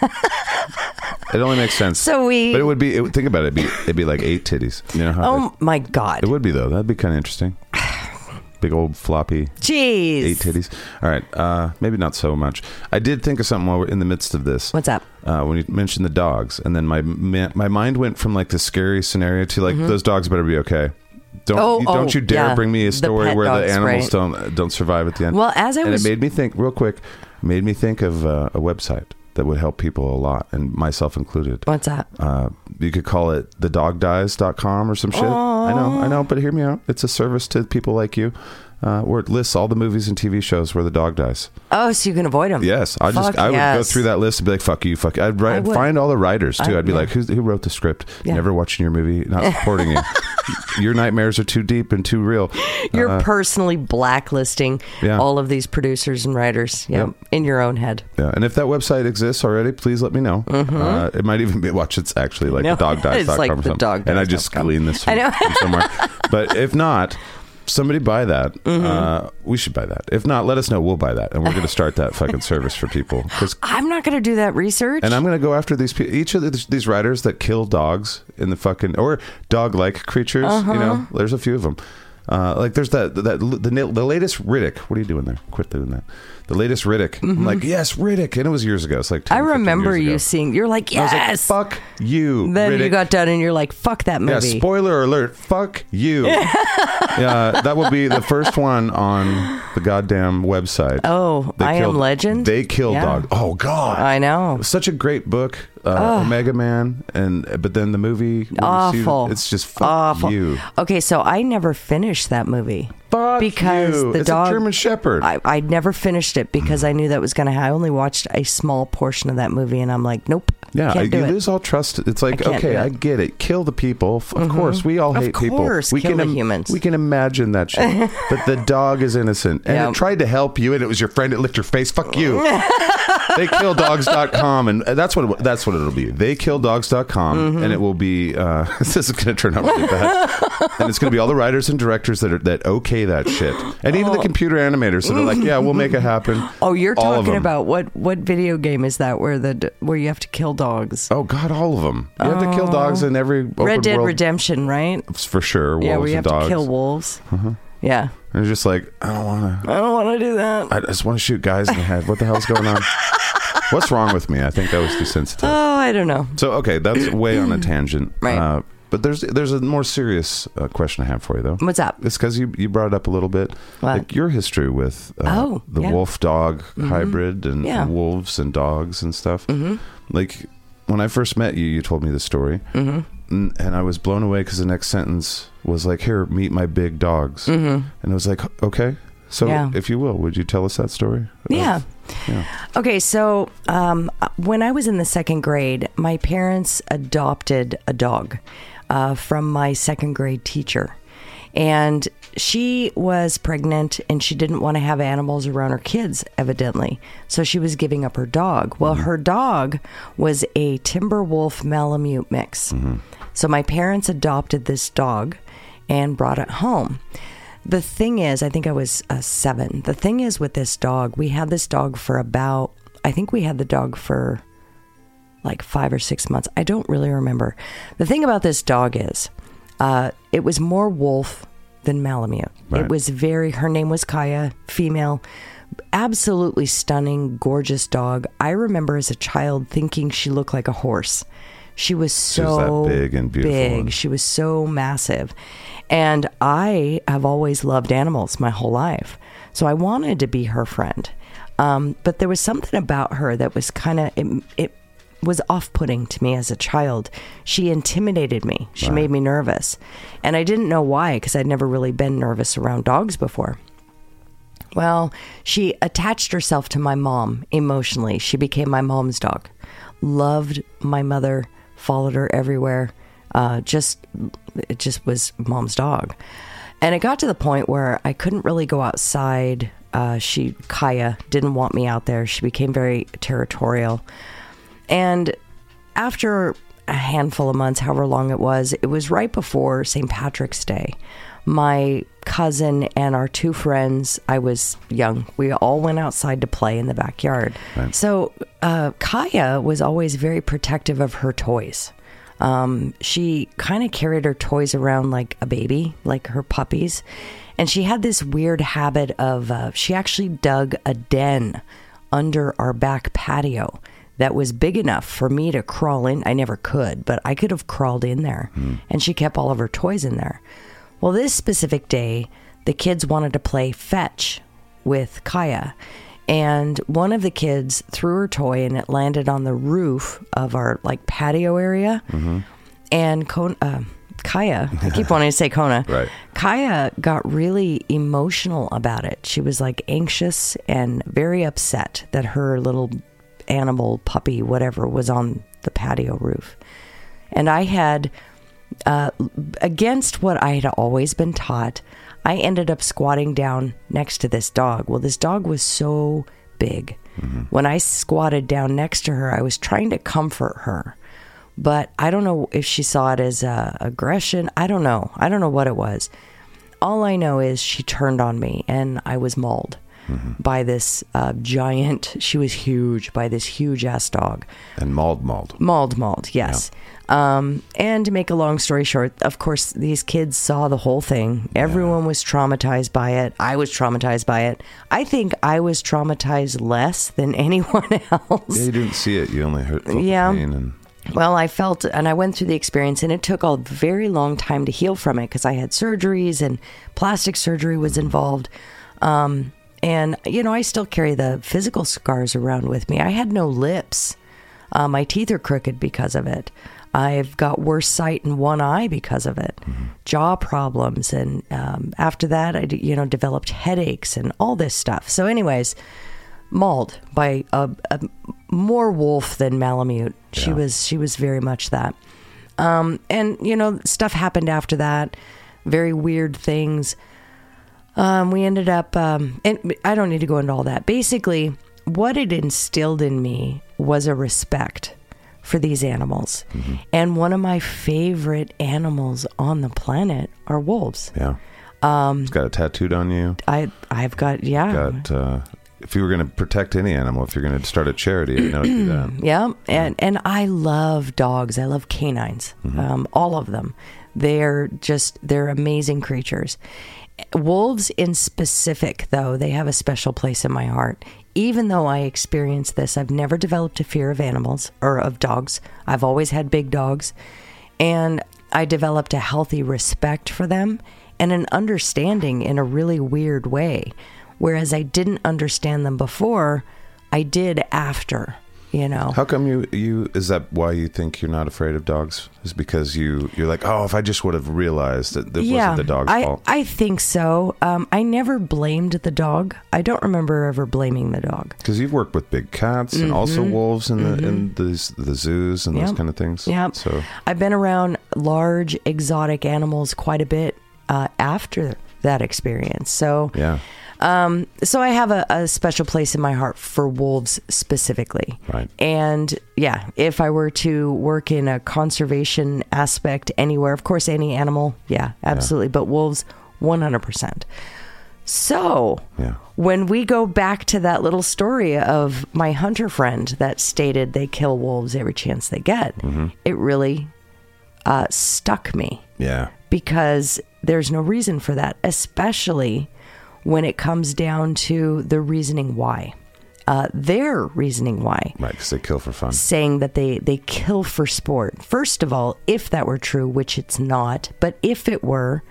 It only makes sense. So we- But it would be. It, would- think about it. It'd be, it'd be like eight titties. You know how? Oh my God. It would be though. That'd be kind of interesting. Big old floppy Jeez. eight titties. All right, uh, maybe not so much. I did think of something while we're in the midst of this. What's up? Uh, when you mentioned the dogs, and then my ma- my mind went from like the scary scenario to like those dogs better be okay. Don't Mm-hmm. Oh, you, don't oh, you dare yeah. bring me a The story pet where dogs, the animals right. don't don't survive at the end. Well, as I and was- it made me think real quick. Made me think of uh, a website that would help people a lot, and myself included. What's that? Uh, you could call it thedogdies.com or some shit. I know, I know, but hear me out. It's a service to people like you uh, where it lists all the movies and TV shows where the dog dies. Oh, so you can avoid them. Yes, I just Fuck I would go through that list and be like, "Fuck you, fuck." You. I'd write, I would. find all the writers too. I- I'd be yeah. like, Who's, "Who wrote the script? Yeah. Never watching your movie, not supporting you. Your nightmares are too deep and too real." You're Uh, personally blacklisting Yeah. all of these producers and writers. Yeah, Yep. in your own head. yeah, and if that website exists already, please let me know. Uh, it might even be watch. It's actually like Mm-hmm. No, the dogdies.com it's like the something. and I just gleaned this I from, from somewhere. But if not, somebody buy that. Mm-hmm. Uh, we should buy that. If not, let us know. We'll buy that, and we're going to start that fucking service for people. 'Cause- I'm not going to do that research. and I'm going to go after these people. Each of these, these writers that kill dogs in the fucking or dog-like creatures. Uh-huh. You know, there's a few of them. Uh, like there's that that the the latest Riddick. What are you doing there? Quit doing that. The latest Riddick. I'm like, yes, Riddick, and it was years ago. It's like 10, Mm-hmm. I 15 remember years you ago. seeing. You're like, I was like, yes. fuck you. then Riddick. you got done, and you're like, fuck that Yeah, movie. spoiler alert. Fuck you. yeah, that will be the first one on the goddamn website. Oh, I Am Legend? They killed Yeah. dog. Oh God, I know. Such a great book, uh, Omega Man, and but then the movie when you see- Awful. it's just fuck Awful. you. Okay, so I never finished that movie. Fuck because you. the it's dog a German Shepherd. I, I never finished it because I knew that was going to. I only watched a small portion of that movie, and I'm like, nope. yeah, can't you do it. lose all trust. It's like I okay, it. I get it. Kill the people. Of course, we all Of hate course, people. We kill can the humans. We can imagine that shit. but the dog is innocent, and it tried to help you, and it was your friend It licked your face. Fuck you. theykilldogs.com and that's what it, that's what it'll be theykilldogs.com Mm-hmm. and it will be uh, this is going to turn out really bad and it's going to be all the writers and directors that are that okay that shit and even the computer animators that are like yeah we'll make it happen Oh, you're All of talking them. about what what video game is that where the where you have to kill dogs? oh god all of them you have to kill dogs in every open Red Dead world Redemption, right? for sure wolves yeah, where you and have dogs Uh-huh. to kill wolves. Yeah, and it's just like i don't want to I don't want to do that. i just want to shoot guys in the head what the hell's going on what's wrong with me i think that was too sensitive. Oh, I don't know. So okay, that's way on a tangent. Right. Uh, but there's there's a more serious uh, question I have for you though. What's up? It's because you you brought it up a little bit. What? Like your history with uh, Oh, the yeah. Mm-hmm. wolf dog hybrid and Yeah. wolves and dogs and stuff. Mm-hmm. Like when I first met you, you told me the story, mm-hmm. and, and I was blown away because the next sentence was like, "Here, meet my big dogs," mm-hmm. and I was like, "Okay." So, Yeah. if you will, would you tell us that story? of- Yeah. yeah. Okay, so um, when I was in the second grade, my parents adopted a dog uh, from my second grade teacher. And she was pregnant and she didn't want to have animals around her kids, evidently. So she was giving up her dog. Well, her dog was a timber wolf Malamute mix. So my parents adopted this dog and brought it home. The thing is, I think I was uh, seven. The thing is with this dog, we had this dog for about, I think we had the dog for like five or six months. I don't really remember. The thing about this dog is, uh, it was more wolf than Malamute. Right. It was very, her name was Kaya, female, absolutely stunning, gorgeous dog. I remember as a child thinking she looked like a horse. She was so big and beautiful big. She was so massive. And I have always loved animals my whole life. So I wanted to be her friend. Um, but there was something about her that was kind of, it, it was off putting to me as a child. She intimidated me, she made me nervous. And I didn't know why because I'd never really been nervous around dogs before. Well, she attached herself to my mom emotionally. She became my mom's dog. Loved my mother, followed her everywhere. Uh, just, it just was mom's dog. And it got to the point where I couldn't really go outside. Uh, she, Kaya, didn't want me out there. She became very territorial. And after a handful of months, however long it was, it was right before St. Patrick's Day. My cousin and our two friends, I was young, we all went outside to play in the backyard. So uh, Kaya was always very protective of her toys. Um, she kind of carried her toys around like a baby, like her puppies. And she had this weird habit of, uh, she actually dug a den under our back patio that was big enough for me to crawl in. I never could, but I could have crawled in there. And she kept all of her toys in there. Well, this specific day, the kids wanted to play fetch with Kaya. And one of the kids threw her toy and it landed on the roof of our like patio area. And Kona, uh, Kaya, I keep wanting to say Kona. Right. Kaya got really emotional about it. She was like anxious and very upset that her little animal puppy, whatever, was on the patio roof. And I had, uh, against what I had always been taught, I ended up squatting down next to this dog. Well, this dog was so big. When I squatted down next to her, I was trying to comfort her. But I don't know if she saw it as uh, aggression. I don't know. I don't know what it was. all I know is she turned on me and I was mauled by this uh, giant, she was huge, by this huge ass dog. And mauled, mauled. Mauled, mauled, yes. Um, and to make a long story short, of course, these kids saw the whole thing. Everyone was traumatized by it. I was traumatized by it. I think I was traumatized less than anyone else. Yeah, you didn't see it. You only heard Yeah. pain and Well, I felt, and I went through the experience, and it took a very long time to heal from it because I had surgeries and plastic surgery was involved. Um, and, you know, I still carry the physical scars around with me. I had no lips. Uh, my teeth are crooked because of it. I've got worse sight in one eye because of it, jaw problems, and um, after that, I, you know developed headaches and all this stuff. So, anyways, mauled by a, a more wolf than Malamute. She Yeah. was she was very much that. Um, and you know, stuff happened after that. Very weird things. Um, we ended up, um, and I don't need to go into all that. Basically, what it instilled in me was a respect for these animals. And one of my favorite animals on the planet are wolves. yeah. Um, it's got a tattooed on you. I I've got yeah. Got uh, if you were going to protect any animal, if you're going to start a charity, I know it'd that. Yeah, and and I love dogs. I love canines, um, all of them. They're just they're amazing creatures. Wolves in specific, though, they have a special place in my heart. Even though I experienced this, I've never developed a fear of animals or of dogs. I've always had big dogs, and I developed a healthy respect for them and an understanding in a really weird way. Whereas I didn't understand them before, I did after. You know, How come you you is that why you think you're not afraid of dogs? Is because you you're like, oh, if I just would have realized that it wasn't the dog's I, fault. I think so. Um, I never blamed the dog. I don't remember ever blaming the dog. Because you've worked with big cats and also wolves in the in the the zoos and those Mm-hmm. Kind of things. yeah So I've been around large exotic animals quite a bit uh, after that experience. So yeah, Um, so I have a, a special place in my heart for wolves specifically. Right. And yeah, if I were to work in a conservation aspect anywhere, of course, any animal, yeah, absolutely. But wolves, 100%. So Yeah. when we go back to that little story of my hunter friend that stated they kill wolves every chance they get, it really uh, stuck me yeah, because there's no reason for that, especially when it comes down to the reasoning why. Uh, their reasoning why, right. Because they kill for fun. saying that they, they kill for sport. First of all, if that were true, which it's not, but if it were,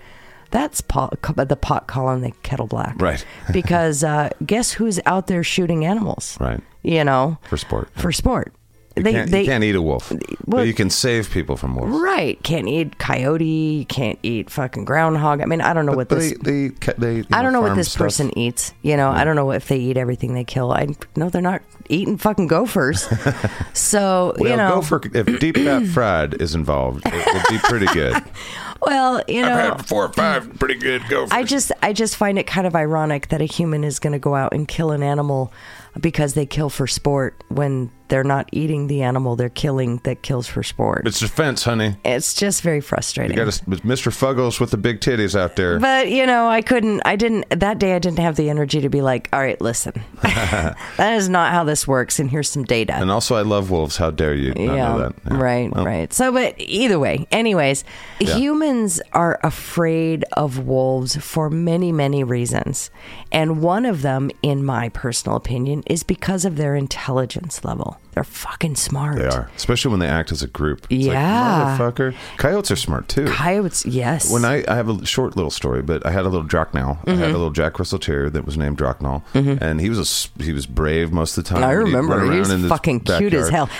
that's pot, the pot calling the kettle black. Right. because uh, guess who's out there shooting animals? Right. You know, For sport. for sport. You, they, can't, they, you can't eat a wolf, well- but you can save people from wolves. Right. Can't eat coyote. You can't eat fucking groundhog. I mean, I don't know what this. they, they, they you I don't know what this stuff. person eats. You know, I don't know if they eat everything they kill. I know they're not eating fucking gophers. so Well, you know, gopher, if deep fat fried is involved, it would be pretty good. well, you know, I've had four or five pretty good gophers. I just I just find it kind of ironic that a human is going to go out and kill an animal because they kill for sport when they're not eating the animal they're killing that kills for sport. It's defense, honey. it's just very frustrating. You got Mr. Fuggles with the big titties out there. But you know, I couldn't. I didn't. That day, I didn't have the energy to be like, "All right, listen, that is not how this works." And here's some data. and also, I love wolves. How dare you that? Yeah. Right, Well, right. So, but either way, anyways, humans are afraid of wolves for many, many reasons. And one of them, in my personal opinion, is because of their intelligence level. They're fucking smart. They are, especially when they act as a group. It's Yeah. like, motherfucker. Coyotes are smart too. Coyotes, yes. When I, I have a short little story, but I had a little Drocknall. I Mm-hmm. had a little Jack Russell Terrier that was named Drocknall, and he was a he was brave most of the time. I remember. He was fucking cute as hell.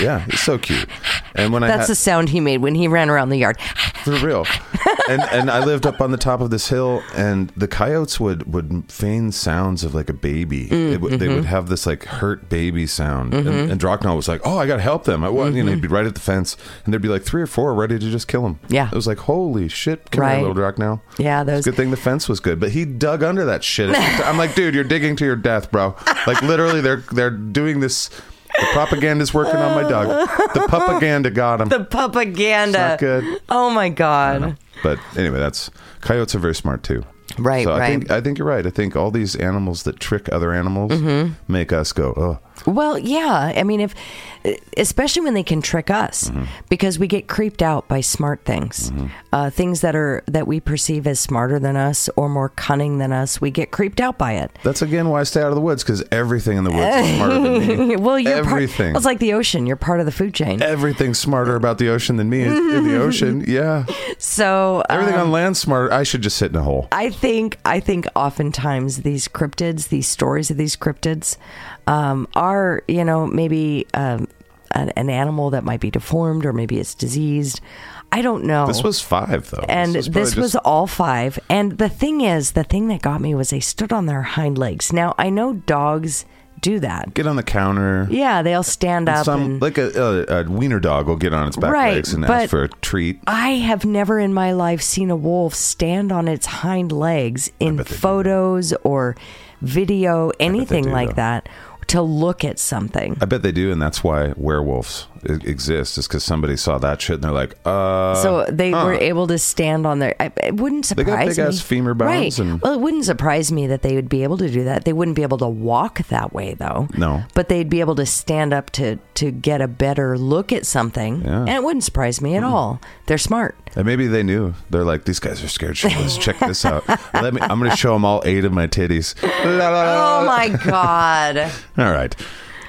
Yeah, he's so cute. And when I That's had, the sound he made when he ran around the yard. For real. and and I lived up on the top of this hill, and the coyotes would would feign sounds of like a baby. They, would, Mm-hmm. would have this like hurt baby sound, and, and Drocknall was like, "Oh, I got to help them." I was, you know, he'd be right at the fence, and there'd be like three or four ready to just kill him. Mm-hmm. Yeah. it was like, "Holy shit, come Right. here, little Drocknall." Yeah, It's those. a good thing the fence was good, but he dug under that shit. I'm like, dude, you're digging to your death, bro. Like literally, they're they're doing this The propaganda's working on my dog. The propaganda got him. The propaganda. It's not good. Oh my god. But anyway, that's coyotes are very smart too. Right, So I right. think I think you're right. I think all these animals that trick other animals Mm-hmm. make us go, oh, Well, yeah. I mean, if especially when they can trick us, Mm-hmm. because we get creeped out by smart things, uh, things that are that we perceive as smarter than us or more cunning than us. We get creeped out by it. that's again why I stay out of the woods because everything in the woods is smarter than me. well, you're part, everything. well, it's like the ocean. You're part of the food chain. Everything's smarter about the ocean than me in, in the ocean. Yeah, So everything um, on land smarter. I should just sit in a hole. I think I think oftentimes these cryptids, these stories of these cryptids, um, are you know maybe um, an, an animal that might be deformed or maybe it's diseased. I don't know. This was five though, and was this was just- all five. And the thing is, the thing that got me was they stood on their hind legs. Now I know dogs do that. get on the counter. Yeah, they'll stand up. Some and, like a, a, a wiener dog will get on its back Right, legs and ask for a treat. I have never in my life seen a wolf stand on its hind legs in they do. photos or video, anything do, like though. that, to look at something. I bet they do, and that's why werewolves e- exist. Is because somebody saw that shit and they're like, uh. so they huh. were able to stand on their. It wouldn't surprise They got big-ass me. femur bones right? and- well, it wouldn't surprise me that they would be able to do that. They wouldn't be able to walk that way, though. No. but they'd be able to stand up to to get a better look at something, Yeah. and it wouldn't surprise me at all. They're smart. And maybe they knew. They're like, these guys are scared. Shit, Let's check this out. Let me. I'm going to show them all eight of my titties. La, la, la. Oh my god. All right.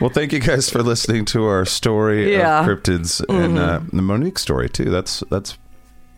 Well, thank you guys for listening to our story Yeah. of cryptids and uh, the Monique story too. That's that's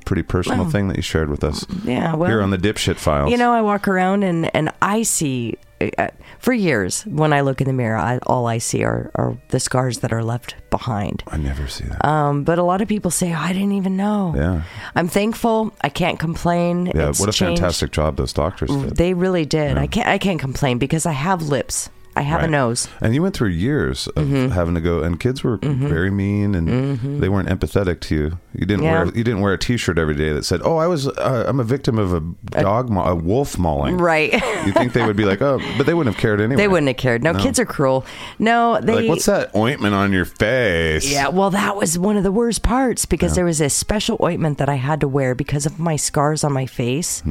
pretty personal thing that you shared with us Yeah, well, here on the dipshit files. You know, I walk around and, and I see, uh, for years, when I look in the mirror, I, all I see are, are the scars that are left behind. I never see that. Um, but a lot of people say, oh, I didn't even know. Yeah. I'm thankful. I can't complain. yeah. It's What a changed. fantastic job those doctors did. They really did. I can't. I can't complain because I have lips. I have a nose. And you went through years of Mm-hmm. having to go, and kids were very mean, and they weren't empathetic to you. You didn't Yeah. wear you didn't wear a T-shirt every day that said, "Oh, I was uh, I'm a victim of a dog ma- a wolf mauling." Right. You think they would be like, "Oh," but they wouldn't have cared anyway. they wouldn't have cared. No, No. kids are cruel. No, they. like, what's that ointment on your face? Yeah, well, that was one of the worst parts because there was a special ointment that I had to wear because of my scars on my face.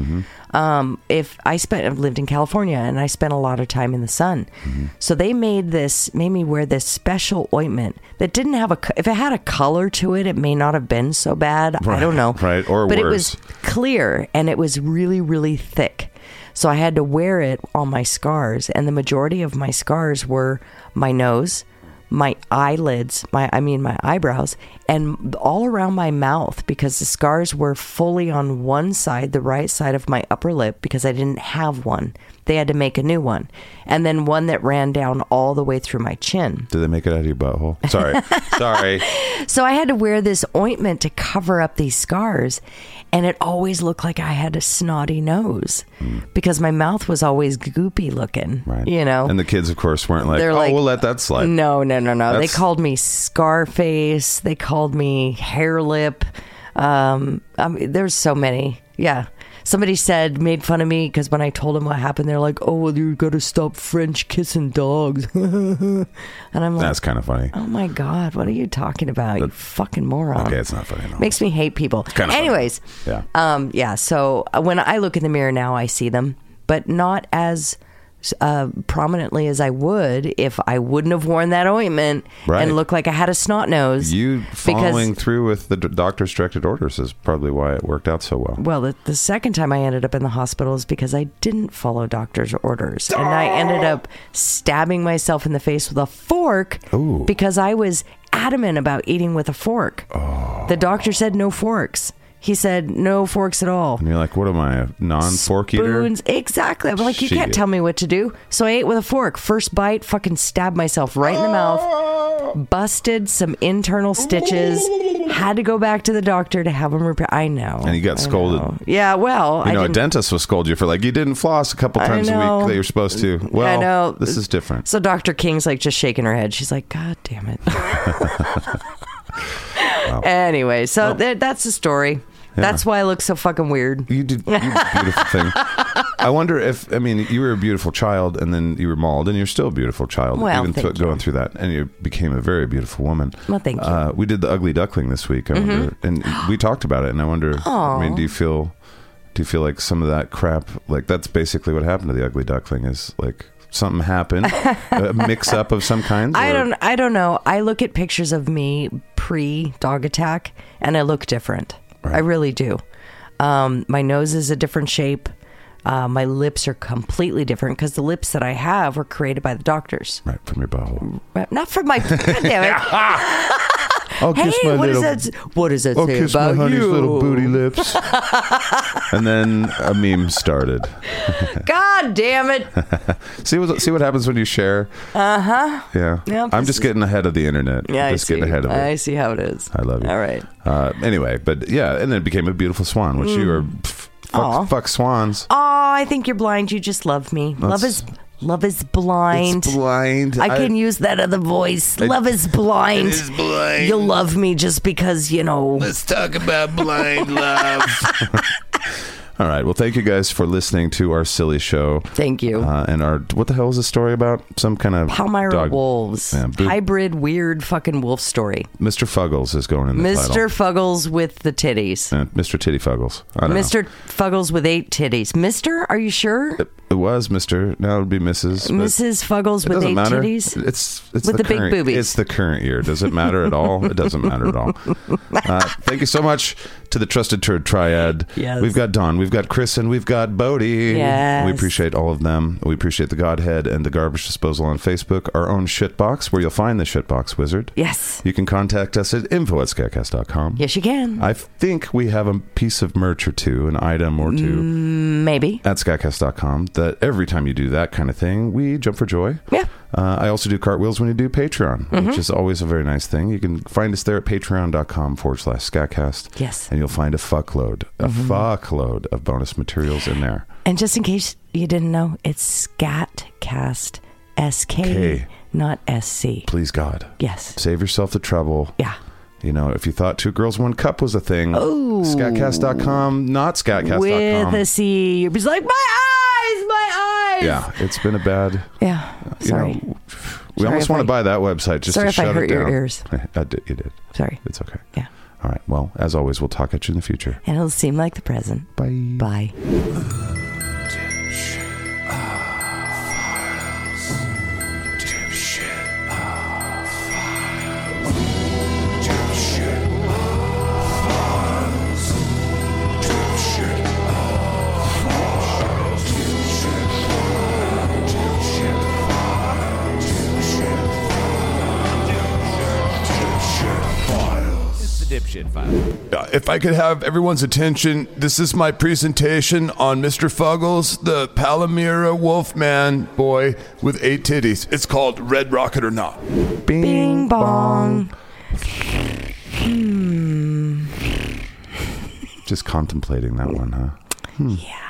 Um, if I spent, I've lived in California and I spent a lot of time in the sun, Mm-hmm. so they made this, made me wear this special ointment that didn't have a. If it had a color to it, it may not have been so bad. I don't know. right, or but it was clear and it was really, really thick. So I had to wear it on my scars, and the majority of my scars were my nose, my eyelids, my I mean my eyebrows, and all around my mouth because the scars were fully on one side, the right side of my upper lip because I didn't have one. They had to make a new one. And then one that ran down all the way through my chin. Did they make it out of your butthole? Sorry, sorry. So I had to wear this ointment to cover up these scars. And it always looked like I had a snotty nose hmm. because my mouth was always goopy looking. Right. You know? And the kids, of course, weren't like, They're "Oh, like- we'll let that slide." No, no, no, no. No. They called me Scarface. They called me Hair Lip. Um, I mean, there's so many. Yeah. Somebody said, made fun of me because when I told them what happened, they're like, oh, well, you got to stop French kissing dogs. and I'm like, That's kind of funny. oh my God, what are you talking about? You fucking moron. Okay, it's not funny at all. Makes me hate people. kinda funny. Anyways, Yeah. um, yeah. So uh, when I look in the mirror now, I see them, but not as uh, prominently as I would if I wouldn't have worn that ointment Right. and looked like I had a snot nose. You following because, through with the doctor's directed orders is probably why it worked out so well. well, the, the second time I ended up in the hospital is because I didn't follow doctor's orders, and I ended up stabbing myself in the face with a fork Ooh. because I was adamant about eating with a fork. Oh. The doctor said no forks. He said no forks at all. And you're like, what am I, a non-fork eater? Spoons, exactly. I'm like, you can't tell me what to do. So I ate with a fork. First bite, fucking stabbed myself right in the mouth. Ah. Busted some internal stitches. Had to go back to the doctor to have them repair. I know. And you got I scolded. know. Yeah, well, You I know, a didn't- dentist will scold you for like you didn't floss a couple I times a know. week that you're supposed to. Well, I know. this is different. So Dr. King's like just shaking her head. She's like, God damn it. Anyway, so that, that's the story. That's why I look so fucking weird. You did you did a beautiful thing. I wonder if I mean you were a beautiful child and then you were mauled and you're still a beautiful child Well, even thank th- you. going through that and you became a very beautiful woman. Well, thank you. Mm-hmm. Uh, we did the ugly duckling this week. I wonder, and we talked about it and I wonder. I mean, do you feel do you feel like some of that crap like that's basically what happened to the ugly duckling is like something happened a mix up of some kind. I or- don't. I don't know. I look at pictures of me pre dog attack, and I look different. I really do. Um, my nose is a different shape. Uh, my lips are completely different because the lips that I have were created by the doctors. right from your butthole. Not from my. God damn it. I'll Hey, kiss my what does little that? s- What does that I'll say kiss about my honey's you? little booty lips. and then a meme started. God damn it! See what see what happens when you share. Uh huh. Yeah. Yeah, I'm just getting ahead of the internet. Yeah, just I see. getting ahead of it. I see how it is. I love you. All right. Uh, anyway, but yeah, and then it became a beautiful swan, which you were pff, Mm. Fuck, fuck swans. Oh, I think you're blind. You just love me. love is love is blind. It's blind. I can use that other voice. love is blind. It is blind. You'll love me just because you know. Let's talk about blind love. All right. Well, thank you guys for listening to our silly show. Thank you. Uh, and our what the hell is the story about? Some kind of Palmyra dog. wolves. Yeah, boo- Hybrid weird fucking wolf story. Mr. Fuggles is going in the Mr. title. Fuggles with the titties. Uh, Mr. Titty Fuggles. I don't know. Mr. Fuggles with eight titties. Mr. Are you sure? It was Mr. Now it would be Mrs. but Mrs. Fuggles It with doesn't eight matter. titties. It's it's With the big current, boobies. It's the current year. Does it matter at all? It doesn't matter at all. Uh, thank you so much to the Trusted Turd Triad. Yes. We've got Don, we've got Chris, and we've got Bodie. Yes. We appreciate all of them. We appreciate the Godhead and the Garbage Disposal on Facebook, our own shitbox, where you'll find the shitbox wizard. Yes. You can contact us at info at skatcast.com. Yes, you can. I think we have a piece of merch or two, an item or two Maybe. at skatcast.com that every time you do that kind of thing, we jump for joy. Yeah. Uh, I also do cartwheels when you do Patreon, Mm-hmm. which is always a very nice thing. You can find us there at patreon.com forward slash skatcast. Yes. Mm-hmm. And you'll find a fuckload, a fuckload of bonus materials in there. And just in case you didn't know, it's Skatcast. S K, not S C. Please, God, Yes. save yourself the trouble. Yeah. You know, if you thought Two Girls, One Cup was a thing, Ooh. skatcast.com, not scatcast.com. With a C. You're just like, my eyes, my eyes. yeah, it's been a bad. Yeah. You Sorry. know, we Sorry almost want I- to buy that website just sorry to if I shut hurt it your ears. I did, you did. Sorry. It's okay. Yeah. All right. Well, as always, we'll talk at you in the future. And it'll seem like the present. Bye. Bye. If I could have everyone's attention, this is my presentation on Mr. Fuggles, the Palmyra Wolfman boy with eight titties. It's called Red Rocket or Not. Bing bong. Hmm. Just contemplating that one, huh? Yeah.